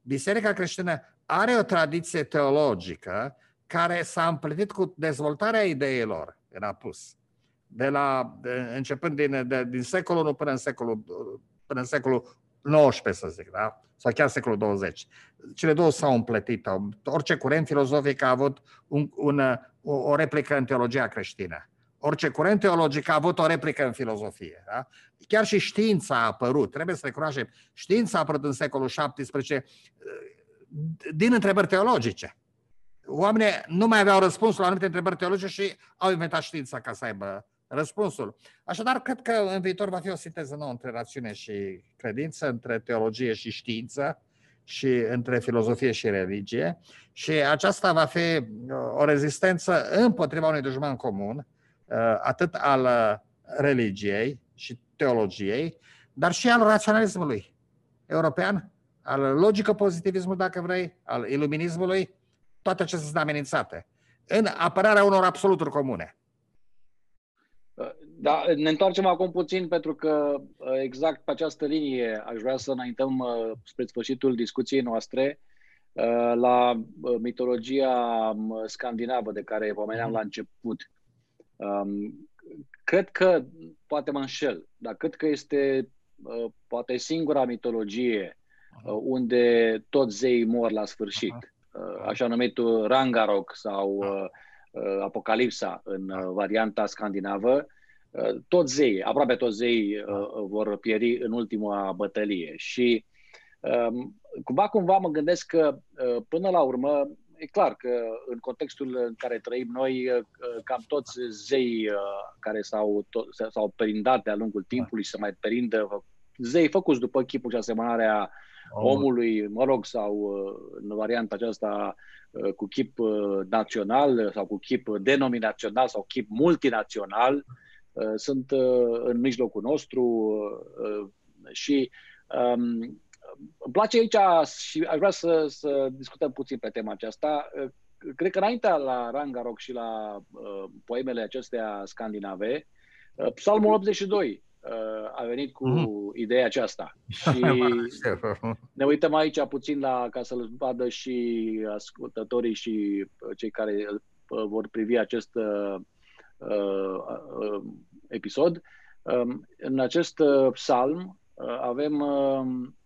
Speaker 2: Biserica creștină are o tradiție teologică care s-a împlinit cu dezvoltarea ideilor în apus de la, de, începând din, de, din secolul 1 până în secolul, până în secolul XIX, să zic, da? sau chiar secolul 20. Cele două s-au împletit. Orice curent filozofic a avut un, un, o, o replică în teologia creștină. Orice curent teologic a avut o replică în filozofie. Da? Chiar și știința a apărut. Trebuie să recunoaștem. Știința a apărut în secolul XVII uh, din întrebări teologice. Oamenii nu mai aveau răspunsul la anumite întrebări teologice și au inventat știința ca să aibă răspunsul. Așadar, cred că în viitor va fi o sinteză nouă între rațiune și credință, între teologie și știință și între filozofie și religie și aceasta va fi uh, o rezistență împotriva unui dușman comun, uh, atât al uh, religiei și teologiei, dar și al raționalismului european, al logico-pozitivismului, dacă vrei, al iluminismului, toate acestea sunt amenințate în apărarea unor absoluturi comune.
Speaker 1: Da, ne întoarcem acum puțin pentru că exact pe această linie aș vrea să înaintăm spre sfârșitul discuției noastre la mitologia scandinavă de care pomeneam la început. Cred că, poate mă înșel, dar cred că este poate singura mitologie unde toți zeii mor la sfârșit. Așa numitul Rangarok sau Apocalipsa în varianta scandinavă. Uh, toți zeii, aproape toți zeii uh, vor pieri în ultima bătălie. Și um, cumva, cumva mă gândesc că uh, până la urmă, e clar că în contextul în care trăim noi, cam toți zei care s-au, s-au perindat de-a lungul timpului și se mai perindă, zei făcuți după chipul și asemănarea oh. omului, mă rog, sau în varianta aceasta cu chip național sau cu chip denominațional sau chip multinațional, Uh, sunt uh, în mijlocul nostru uh, și um, îmi place aici și aș vrea să, să discutăm puțin pe tema aceasta. Cred că înaintea la Rangarok și la uh, poemele acestea scandinave, uh, Psalmul 82 uh, a venit cu mm. ideea aceasta. (laughs) Și ne uităm aici puțin la, ca să-l vadă și ascultătorii și cei care vor privi acest uh, Uh, uh, episod. Um, în acest uh, psalm avem um,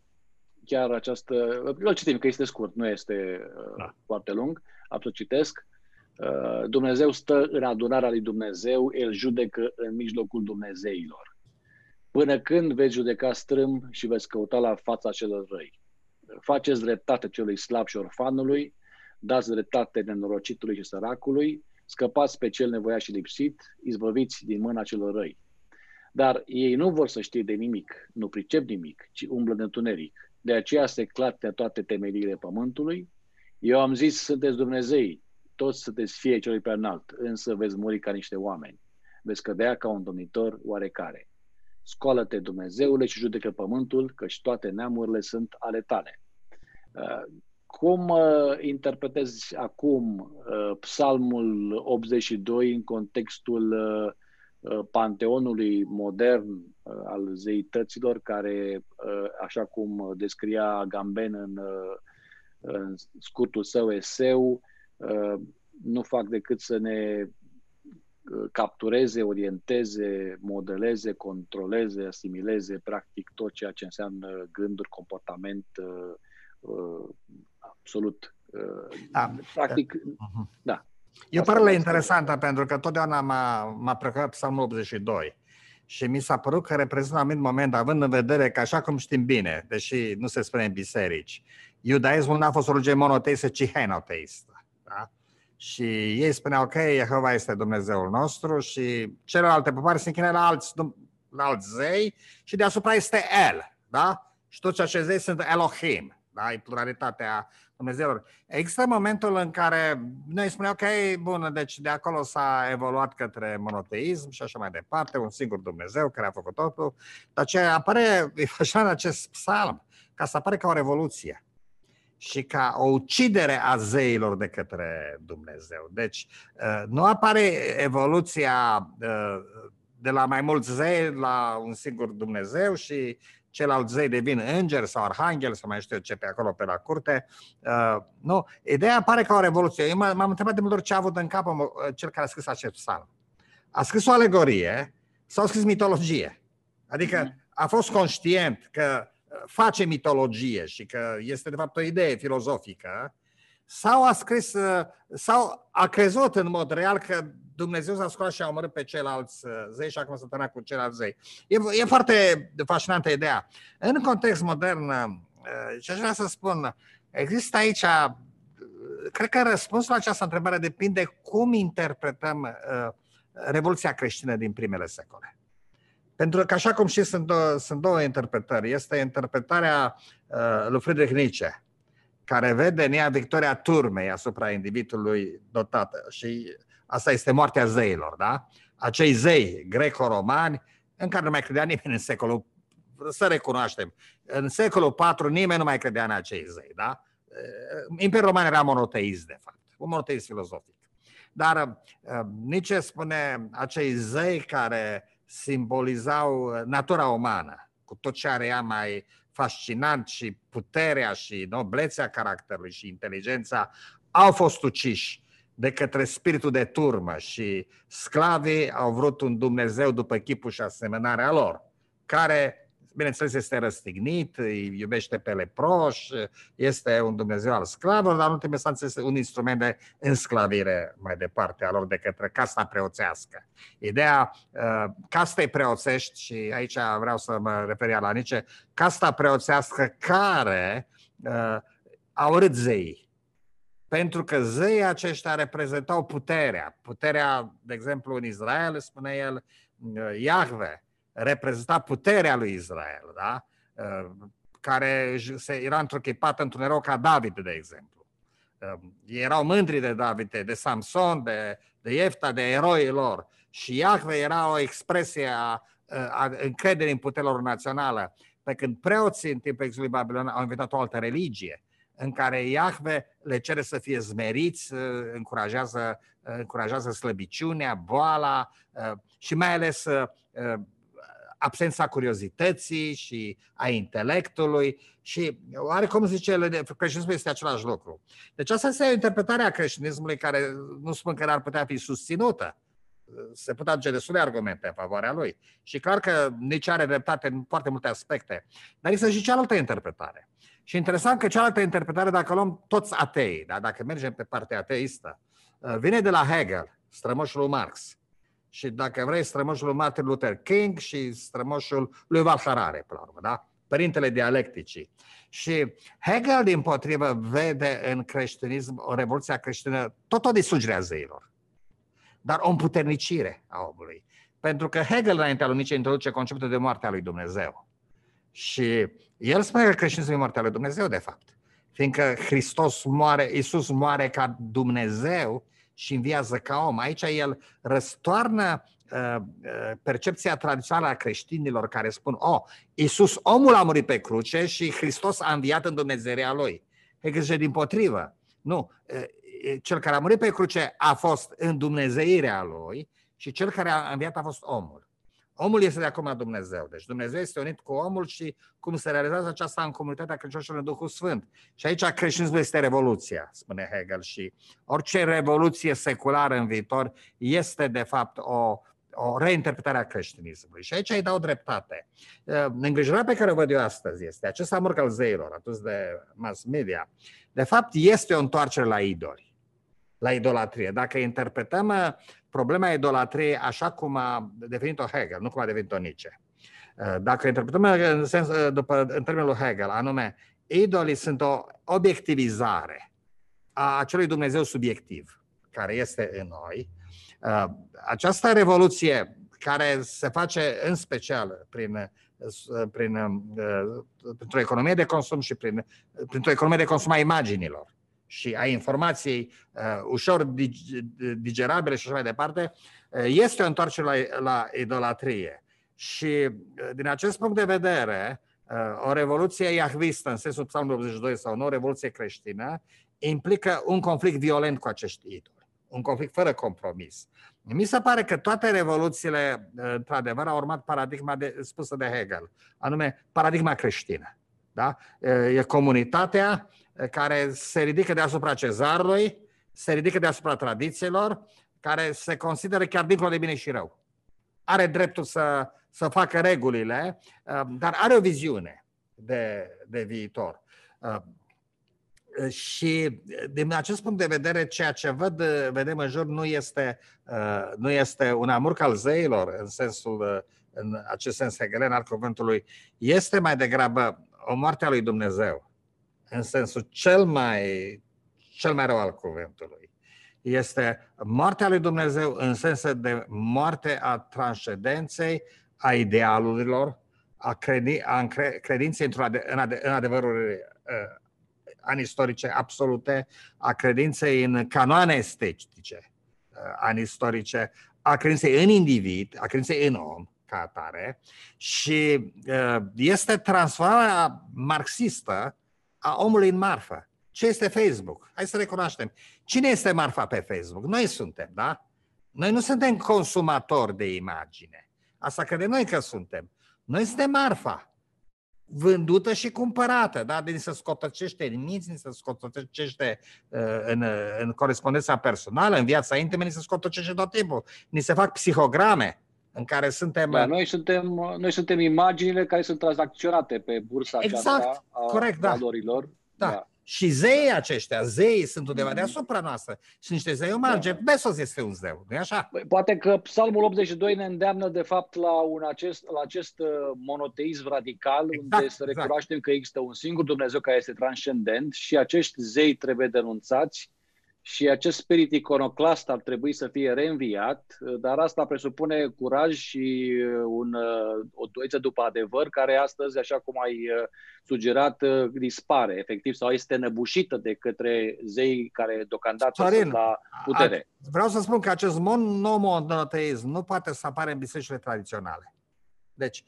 Speaker 1: chiar această... Îl citim că este scurt, nu este da. foarte lung. Am să citesc. Dumnezeu stă în adunarea lui Dumnezeu, El judecă în mijlocul Dumnezeilor. Până când veți judeca strâm și veți căuta la fața celor răi. Faceți dreptate celui slab și orfanului, dați dreptate nenorocitului și săracului, scăpați pe cel nevoiat și lipsit, izbăviți din mâna celor răi. Dar ei nu vor să știe de nimic, nu pricep nimic, ci umblă de întuneric. De aceea se clate toate temeliile pământului. Eu am zis, sunteți Dumnezei, toți sunteți fie celui pe înalt, însă veți muri ca niște oameni. Veți cădea ca un domnitor oarecare. Scoală-te, Dumnezeule, și judecă pământul, căci toate neamurile sunt ale tale. Cum uh, interpretezi acum uh, Psalmul 82 în contextul uh, uh, panteonului modern uh, al zeităților, care, uh, așa cum descria Gamben în, uh, în scurtul său eseu, uh, nu fac decât să ne uh, captureze, orienteze, modeleze, controleze, asimileze practic tot ceea ce înseamnă gânduri, comportament, uh, uh, absolut. Uh, da. Practic, uh-huh. da.
Speaker 2: E o paralelă interesantă pentru că totdeauna m-a, m-a preocupat Psalmul 82 și mi s-a părut că reprezintă un anumit moment, având în vedere că, așa cum știm bine, deși nu se spune în biserici, iudaismul n-a fost o religie monoteistă, ci henoteistă. Da? Și ei spuneau că Jehova este Dumnezeul nostru și celelalte popoare se închină la alți, la alți zei și deasupra este El. Da? Și toți acești zei sunt Elohim. Da? E pluralitatea Dumnezeilor. Există momentul în care noi spuneam, ok, bun, deci de acolo s-a evoluat către monoteism și așa mai departe, un singur Dumnezeu care a făcut totul, dar ce apare (laughs) așa în acest psalm, ca să apare ca o revoluție și ca o ucidere a zeilor de către Dumnezeu. Deci uh, nu apare evoluția uh, de la mai mulți zei la un singur Dumnezeu și celălalt zei devin înger sau arhanghel sau mai știu ce pe acolo pe la curte. Uh, nu, ideea pare ca o revoluție. Eu m-am întrebat de multe ori ce a avut în cap uh, cel care a scris acest psalm. A scris o alegorie sau a scris mitologie. Adică mhm. a fost conștient că face mitologie și că este de fapt o idee filozofică, sau a scris, sau a crezut în mod real că Dumnezeu s-a sculat și a omorât pe ceilalți zei și acum s-a cu ceilalți zei. E, e foarte fascinantă ideea. În context modern, și aș vrea să spun, există aici cred că răspunsul la această întrebare depinde cum interpretăm uh, Revoluția creștină din primele secole. Pentru că, așa cum știți, sunt două, sunt două interpretări. Este interpretarea uh, lui Friedrich Nietzsche, care vede în ea victoria turmei asupra individului dotat. Și asta este moartea zeilor, da? Acei zei greco-romani, în care nu mai credea nimeni în secolul, să recunoaștem, în secolul IV nimeni nu mai credea în acei zei, da? Uh, Imperiul Roman era monoteist, de fapt, un monoteist filozofic. Dar uh, nici spune acei zei care simbolizau uh, natura umană, cu tot ce are ea mai fascinant și puterea și noblețea caracterului și inteligența, au fost uciși de către spiritul de turmă și sclavii au vrut un Dumnezeu după chipul și asemănarea lor, care bineînțeles, este răstignit, îi iubește pe leproș, este un Dumnezeu al sclavilor, dar în ultimul instanță este un instrument de însclavire mai departe a lor de către casta preoțească. Ideea uh, castei preoțești, și aici vreau să mă refer la Nice, casta preoțească care uh, au râd zeii. Pentru că zeii aceștia reprezentau puterea. Puterea, de exemplu, în Israel, spune el, uh, Iahve, reprezenta puterea lui Israel, da? Uh, care era întruchipată într-un erou ca David, de exemplu. Uh, erau mândri de David, de Samson, de, de Iefta, de eroii lor. Și Iahve era o expresie a, a încrederii în puterea lor națională. Pe când preoții în timpul exilului Babilon au inventat o altă religie, în care Iahve le cere să fie zmeriți, uh, încurajează, încurajează slăbiciunea, boala și mai ales absența curiozității și a intelectului și cum zice, creștinismul este același lucru. Deci asta este o interpretare a creștinismului care nu spun că ar putea fi susținută. Se pot aduce destule argumente în favoarea lui. Și clar că nici are dreptate în foarte multe aspecte. Dar este și cealaltă interpretare. Și interesant că cealaltă interpretare, dacă luăm toți atei, da? dacă mergem pe partea ateistă, vine de la Hegel, strămoșul Marx și dacă vrei, strămoșul lui Martin Luther King și strămoșul lui Valharare, până la urmă, da? Părintele dialecticii. Și Hegel, din potrivă, vede în creștinism o revoluție creștină tot o distrugere a zeilor, dar o împuternicire a omului. Pentru că Hegel, înaintea lui Nietzsche, introduce conceptul de moarte a lui Dumnezeu. Și el spune că creștinismul e moartea lui Dumnezeu, de fapt. Fiindcă Hristos moare, Iisus moare ca Dumnezeu și înviază ca om. Aici el răstoarnă uh, uh, percepția tradițională a creștinilor care spun, oh, Iisus, omul a murit pe cruce și Hristos a înviat în Dumnezeirea lui. E din potrivă. Nu, uh, cel care a murit pe cruce a fost în Dumnezeirea lui și cel care a înviat a fost omul. Omul este de acum Dumnezeu. Deci Dumnezeu este unit cu omul și cum se realizează aceasta în comunitatea credincioșilor în Duhul Sfânt. Și aici creștinismul este revoluția, spune Hegel. Și orice revoluție seculară în viitor este de fapt o, o reinterpretare a creștinismului. Și aici îi dau dreptate. Îngrijorarea pe care o văd eu astăzi este acest amor al zeilor, atunci de mass media. De fapt, este o întoarcere la idoli, la idolatrie. Dacă interpretăm problema idolatriei așa cum a definit-o Hegel, nu cum a definit-o Nietzsche. Uh, dacă interpretăm în, sens, uh, după, în termenul Hegel, anume, idolii sunt o obiectivizare a acelui Dumnezeu subiectiv care este în noi. Uh, această revoluție care se face în special prin, prin, printr-o economie de consum și prin, printr-o economie de consum a imaginilor, și a informației uh, ușor digerabile și așa mai departe, uh, este o întoarcere la, la idolatrie. Și uh, din acest punct de vedere, uh, o revoluție iahvistă, în sensul psalmului 82 sau o nouă revoluție creștină, implică un conflict violent cu acești idoli, un conflict fără compromis. Mi se pare că toate revoluțiile, uh, într-adevăr, au urmat paradigma de, spusă de Hegel, anume paradigma creștină. Da? Uh, e comunitatea care se ridică deasupra cezarului, se ridică deasupra tradițiilor, care se consideră chiar dincolo de bine și rău. Are dreptul să, să facă regulile, um, dar are o viziune. de, de viitor. Și din acest punct de vedere, ceea ce văd, vedem în jur nu este, nu este un amurc al zeilor, în sensul, în acest sens hegelen al cuvântului, este mai degrabă o moarte a lui Dumnezeu, în sensul cel mai, cel mai rău al cuvântului. Este moartea lui Dumnezeu în sensul de moarte a transcendenței, a idealurilor, a, credi, a credinței în, ade, în adevărul uh, ani istorice absolute, a credinței în canoane estetice, uh, ani istorice, a credinței în individ, a credinței în om, ca atare, și uh, este transformarea marxistă a omului în marfă. Ce este Facebook? Hai să recunoaștem. Cine este marfa pe Facebook? Noi suntem, da? Noi nu suntem consumatori de imagine. Asta credem noi că suntem. Noi suntem marfa vândută și cumpărată, da? Din se scotăcește în minți, din se scotăcește uh, în, în corespondența personală, în viața intimă, ni se scotăcește tot timpul. Ni se fac psihograme în care suntem...
Speaker 1: Da, noi, suntem, noi suntem imaginile care sunt tranzacționate pe bursa
Speaker 2: exact,
Speaker 1: aceasta
Speaker 2: a corect, da.
Speaker 1: valorilor.
Speaker 2: Da. da. Și zeii aceștia, zeii sunt undeva mm-hmm. deasupra noastră. Și niște zei umani. Da. Jeff Bezos este un zeu, nu așa?
Speaker 1: Poate că Psalmul 82 ne îndeamnă, de fapt, la, un acest, la acest uh, monoteism radical, exact, unde să exact. recunoaștem exact. că există un singur Dumnezeu care este transcendent și acești zei trebuie denunțați și acest spirit iconoclast ar trebui să fie reînviat, dar asta presupune curaj și uh, un, uh, o doiță după adevăr, care astăzi, așa cum ai uh, sugerat, dispare efectiv sau este năbușită de către zei care deocamdată Sorin, sunt la putere.
Speaker 2: A, vreau să spun că acest monomonoteism nu poate să apare în bisericile tradiționale. Deci,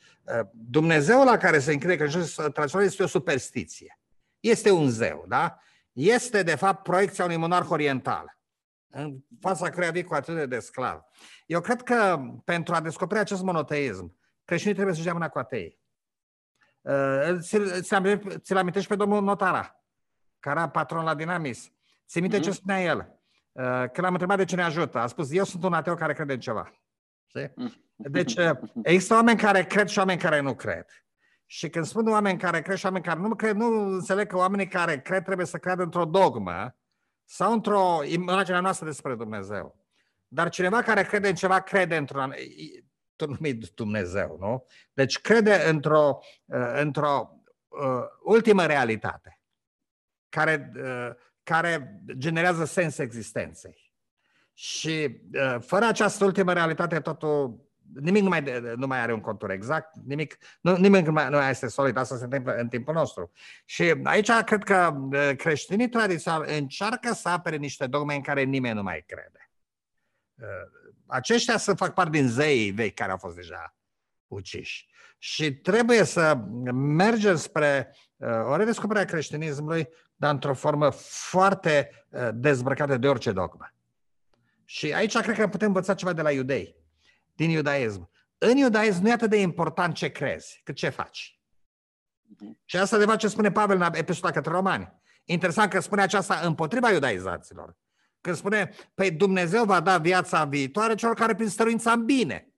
Speaker 2: Dumnezeul la care se încrede că tradițional este o superstiție. Este un zeu, da? Este de fapt proiecția unui monarh oriental, în fața căruia vii cu atât de sclav. Eu cred că pentru a descoperi acest monoteism, creștinii trebuie să-și dea mâna cu atei. Uh, ți-l amintești pe domnul Notara, care era patron la Dinamis. Ți minte mm-hmm. ce spunea el? Uh, când l-am întrebat de ce ne ajută, a spus, eu sunt un ateu care crede în ceva. Mhm. Deci uh, există oameni care cred și oameni care nu cred. Și când spun oameni care cred și oameni care nu cred, nu înțeleg că oamenii care cred trebuie să creadă într-o dogmă sau într-o imagine noastră despre Dumnezeu. Dar cineva care crede în ceva, crede într-un numit Dumnezeu, nu? Deci crede într-o, uh, într-o uh, ultimă realitate care, uh, care generează sens existenței. Și uh, fără această ultimă realitate, totul nimic nu mai, nu mai are un contur exact, nimic, nu, nimic nu mai, nu mai este solid, asta se întâmplă în timpul nostru. Și aici cred că creștinii tradiționali încearcă să apere niște dogme în care nimeni nu mai crede. Aceștia să fac parte din zeii vechi care au fost deja uciși. Și trebuie să mergem spre o redescoperire a creștinismului, dar într-o formă foarte dezbrăcată de orice dogmă. Și aici cred că putem învăța ceva de la iudei din iudaism. În iudaism nu e atât de important ce crezi, cât ce faci. Mhm. Și asta de fapt ce spune Pavel în epistola către romani. Interesant că spune aceasta împotriva iudaizaților. Când spune, păi Dumnezeu va da viața viitoare celor care prin stăruința în bine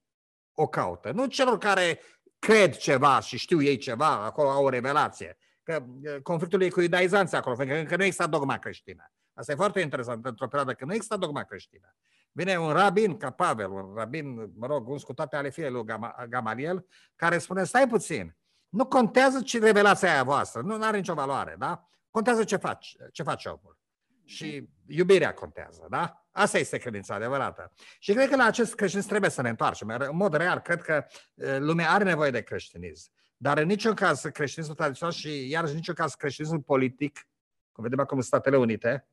Speaker 2: o caută. Nu celor care cred ceva și știu ei ceva, acolo au o revelație. Că conflictul e cu iudaizanții acolo, pentru că nu există dogma creștină. Asta e foarte interesant într-o perioadă când nu există dogma creștină. Vine un rabin ca Pavel, un rabin, mă rog, uns cu toate ale fiei lui Gamaliel, care spune, stai puțin, nu contează ce revelația aia voastră, nu are nicio valoare, da? Contează ce faci, ce face omul. Și iubirea contează, da? Asta este credința adevărată. Și cred că la acest creștinism trebuie să ne întoarcem. În mod real, cred că lumea are nevoie de creștinism. Dar în niciun caz creștinismul tradițional și iar în niciun caz creștinismul politic, cum vedem acum în Statele Unite,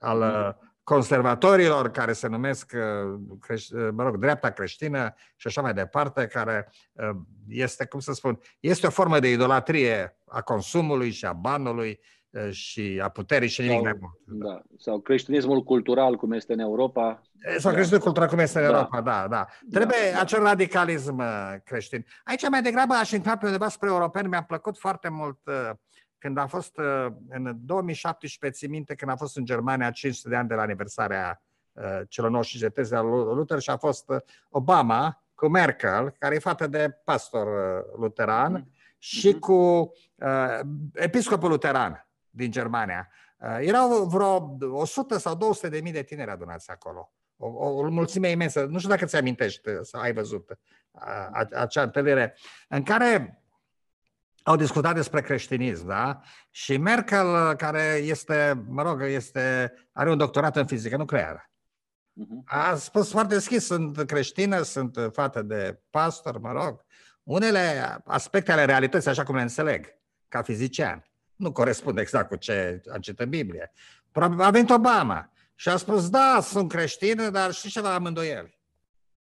Speaker 2: al mm conservatorilor care se numesc, uh, uh, mă rog, dreapta creștină și așa mai departe, care uh, este, cum să spun, este o formă de idolatrie a consumului și a banului și a puterii și nimic sau, mai mult.
Speaker 1: Da. Sau creștinismul cultural, cum este în Europa.
Speaker 2: Sau creștinismul cultural, cum este în da. Europa, da, da. Trebuie da, da. acel radicalism creștin. Aici mai degrabă aș intra pe undeva spre europeni. Mi-a plăcut foarte mult uh, când a fost uh, în 2017, ții minte, când a fost în Germania 500 de ani de la aniversarea uh, celor 95 de teze al Luther și a fost uh, Obama cu Merkel, care e fată de pastor luteran, mm. și uh-huh. cu uh, episcopul luteran din Germania. Uh, erau vreo 100 sau 200 de mii de tineri adunați acolo. O, o, o mulțime imensă. Nu știu dacă ți amintești sau ai văzut uh, acea întâlnire în care au discutat despre creștinism, da? Și Merkel, care este, mă rog, este, are un doctorat în fizică nucleară, mhm. a spus foarte deschis, sunt creștină, sunt fată de pastor, mă rog, unele aspecte ale realității, așa cum le înțeleg, ca fizician, nu corespund exact cu ce a citit în Biblie. Probabil a venit Obama și a spus, da, sunt creștină, dar știți ceva, am îndoieli.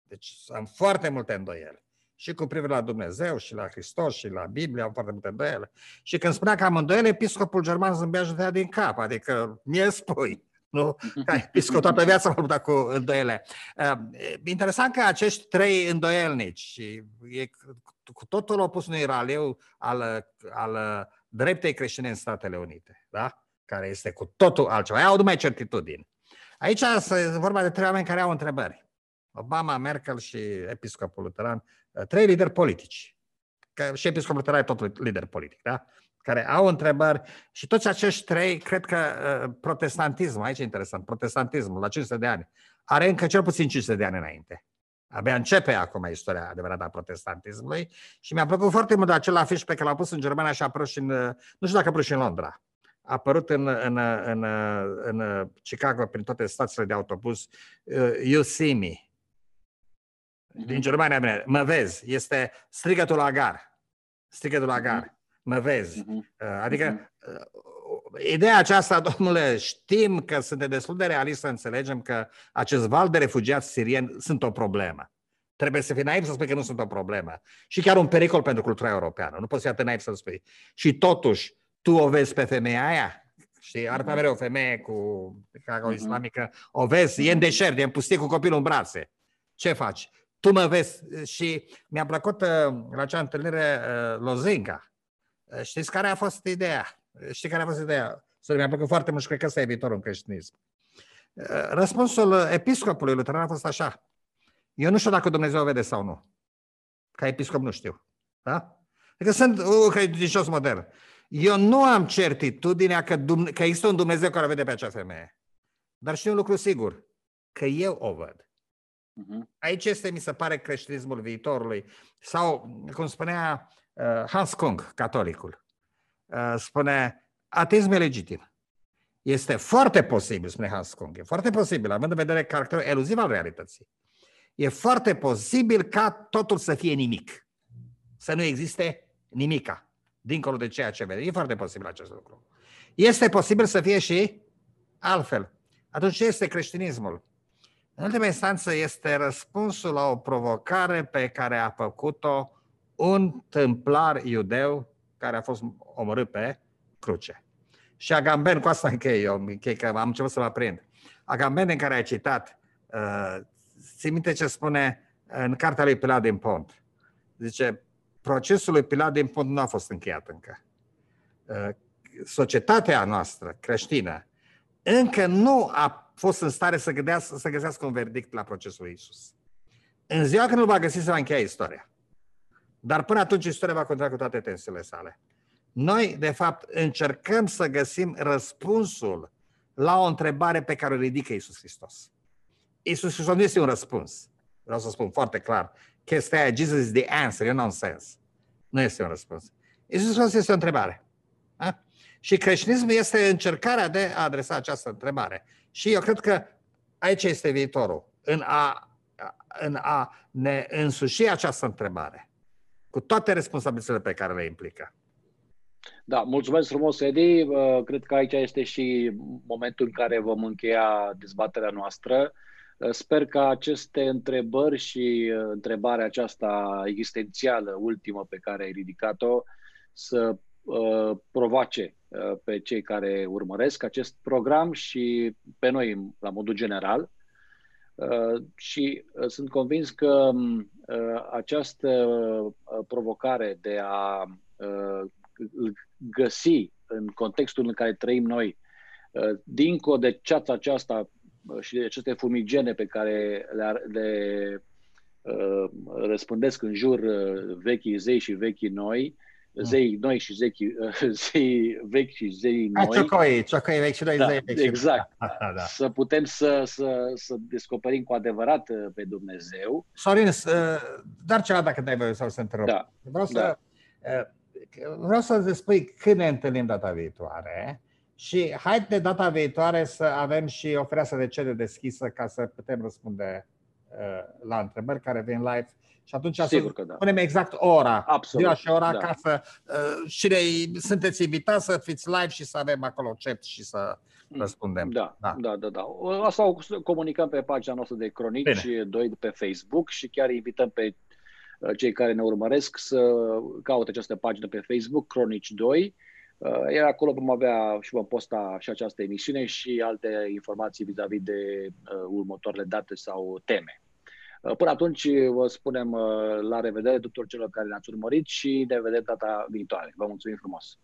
Speaker 2: Deci am foarte multe îndoieli și cu privire la Dumnezeu și la Hristos și la Biblie, am foarte multe îndoiele. Și când spunea că am îndoiele, episcopul german zâmbea și din cap, adică mie spui. Nu? Ca episcop toată viața m-am cu îndoiele. Uh, interesant că acești trei îndoielnici, și e cu totul opus unui raliu al, al dreptei creștine în Statele Unite, da? care este cu totul altceva. Au numai certitudini. Aici este vorba de trei oameni care au întrebări. Obama, Merkel și episcopul luteran Uh, trei lideri politici, că și episcopul luteran e tot lider politic, da? care au întrebări și toți acești trei, cred că uh, protestantismul, aici e interesant, protestantismul la 500 de ani, are încă cel puțin 500 de ani înainte. Abia începe acum istoria adevărată a protestantismului și mi-a plăcut foarte mult acel afiș pe care l-a pus în Germania și a apărut și în, uh, nu știu dacă a apărut și în Londra. A apărut în, în, în, în Chicago prin toate stațiile de autobuz, You See Me, din Germania, bine, mă vezi, este strigătul la gar. Strigătul la gar, mhm. mă vezi. Mhm. Uh, adică uh, ideea aceasta, domnule, știm că suntem destul de realiști să înțelegem că acest val de refugiați sirieni sunt o problemă. Trebuie să fii naiv să spui că nu sunt o problemă. Și chiar un pericol pentru cultura europeană. Nu poți fi atât naiv să spui. Și totuși, tu o vezi pe femeia aia? Știi, arată mereu o femeie cu cacao islamică, o vezi, e în deșert, e în pustie cu copilul în brațe. Ce faci? Tu mă vezi și mi-a plăcut uh, la acea întâlnire uh, Lozinca. Uh, știți care a fost ideea? Știi care a fost ideea? Să mi-a plăcut foarte mult și cred că ăsta e viitorul în creștinism. Răspunsul episcopului luteran a fost așa. Eu nu știu dacă Dumnezeu o vede sau nu. Ca episcop nu știu. Da? Adică sunt uh, credincios modern. Eu nu am certitudinea că, că există un Dumnezeu care vede pe acea femeie. Dar știu un lucru sigur. Că eu o văd. Uh-huh. Aici este, mi se pare, creștinismul viitorului. Sau, cum spunea uh, Hans Kung, catolicul, uh, spune, ateism e legitim. Este foarte posibil, spune Hans Kung, e foarte posibil, având în vedere caracterul eluziv al realității. E foarte posibil ca totul să fie nimic. Să nu existe nimica, dincolo de ceea ce vede. E foarte posibil acest lucru. Este posibil să fie și altfel. Atunci ce este creștinismul? În ultima instanță este răspunsul la o provocare pe care a făcut-o un templar iudeu care a fost omorât pe cruce. Și Agamben, cu asta închei eu, închei că am început să mă prind. Agamben în care ai citat, uh, ți minte ce spune în cartea lui Pilat din Pont. Zice, procesul lui Pilat din Pont nu a fost încheiat încă. Uh, societatea noastră creștină încă nu a fost în stare să, gădească, să găsească un verdict la procesul lui Isus. În ziua când îl va găsi, se va încheia istoria. Dar până atunci istoria va continua cu toate tensiile sale. Noi, de fapt, încercăm să găsim răspunsul la o întrebare pe care o ridică Isus Hristos. Isus Hristos nu este un răspuns. Vreau să spun foarte clar. Chestia aia, Jesus is the answer, e nonsens. Nu este un răspuns. Isus Hristos este o întrebare. Da? Și creștinismul este încercarea de a adresa această întrebare. Și eu cred că aici este viitorul, în a, în a ne însuși această întrebare, cu toate responsabilitățile pe care le implică.
Speaker 1: Da, mulțumesc frumos, Edi. Cred că aici este și momentul în care vom încheia dezbaterea noastră. Sper că aceste întrebări și întrebarea aceasta existențială, ultimă pe care ai ridicat-o, să uh, provoace Uh, pe cei care urmăresc acest program și pe noi la modul general. Uh, și uh, sunt convins că um, această provocare de a găsi în contextul în care trăim noi, dincolo de ceața aceasta și de aceste fumigene pe care le, le răspândesc în jur vechii zei și vechii noi, zei noi și zei, (laughs) zei vechi și zei noi.
Speaker 2: Ciocoi, ciocoi vechi și noi
Speaker 1: da,
Speaker 2: zei vechi.
Speaker 1: Exact. Da, da. Să putem să, să, să descoperim cu adevărat uh, pe Dumnezeu.
Speaker 2: Sorin, uh, dar ceva dacă dai voie sau să întrerup.
Speaker 1: Da.
Speaker 2: Vreau să,
Speaker 1: da.
Speaker 2: Uh, vreau să-ți spui când ne întâlnim data viitoare și hai de data viitoare să avem și o fereastră de cele deschisă ca să putem răspunde la întrebări care vin live și atunci
Speaker 1: Sigur
Speaker 2: să
Speaker 1: da.
Speaker 2: punem exact ora,
Speaker 1: Absolut,
Speaker 2: ziua și ora,
Speaker 1: da.
Speaker 2: ca să uh, și de, sunteți invitați să fiți live și să avem acolo chat și să răspundem.
Speaker 1: Da, da, da, da. da. Asta o comunicăm pe pagina noastră de Cronici Bine. 2 pe Facebook și chiar invităm pe uh, cei care ne urmăresc să caute această pagină pe Facebook, Cronici 2. Uh, iar acolo vom avea și vom posta și această emisiune și alte informații vis-a-vis de uh, următoarele date sau teme. Uh, până atunci vă spunem la revedere tuturor celor care ne-ați urmărit și ne vedem data viitoare. Vă mulțumim frumos!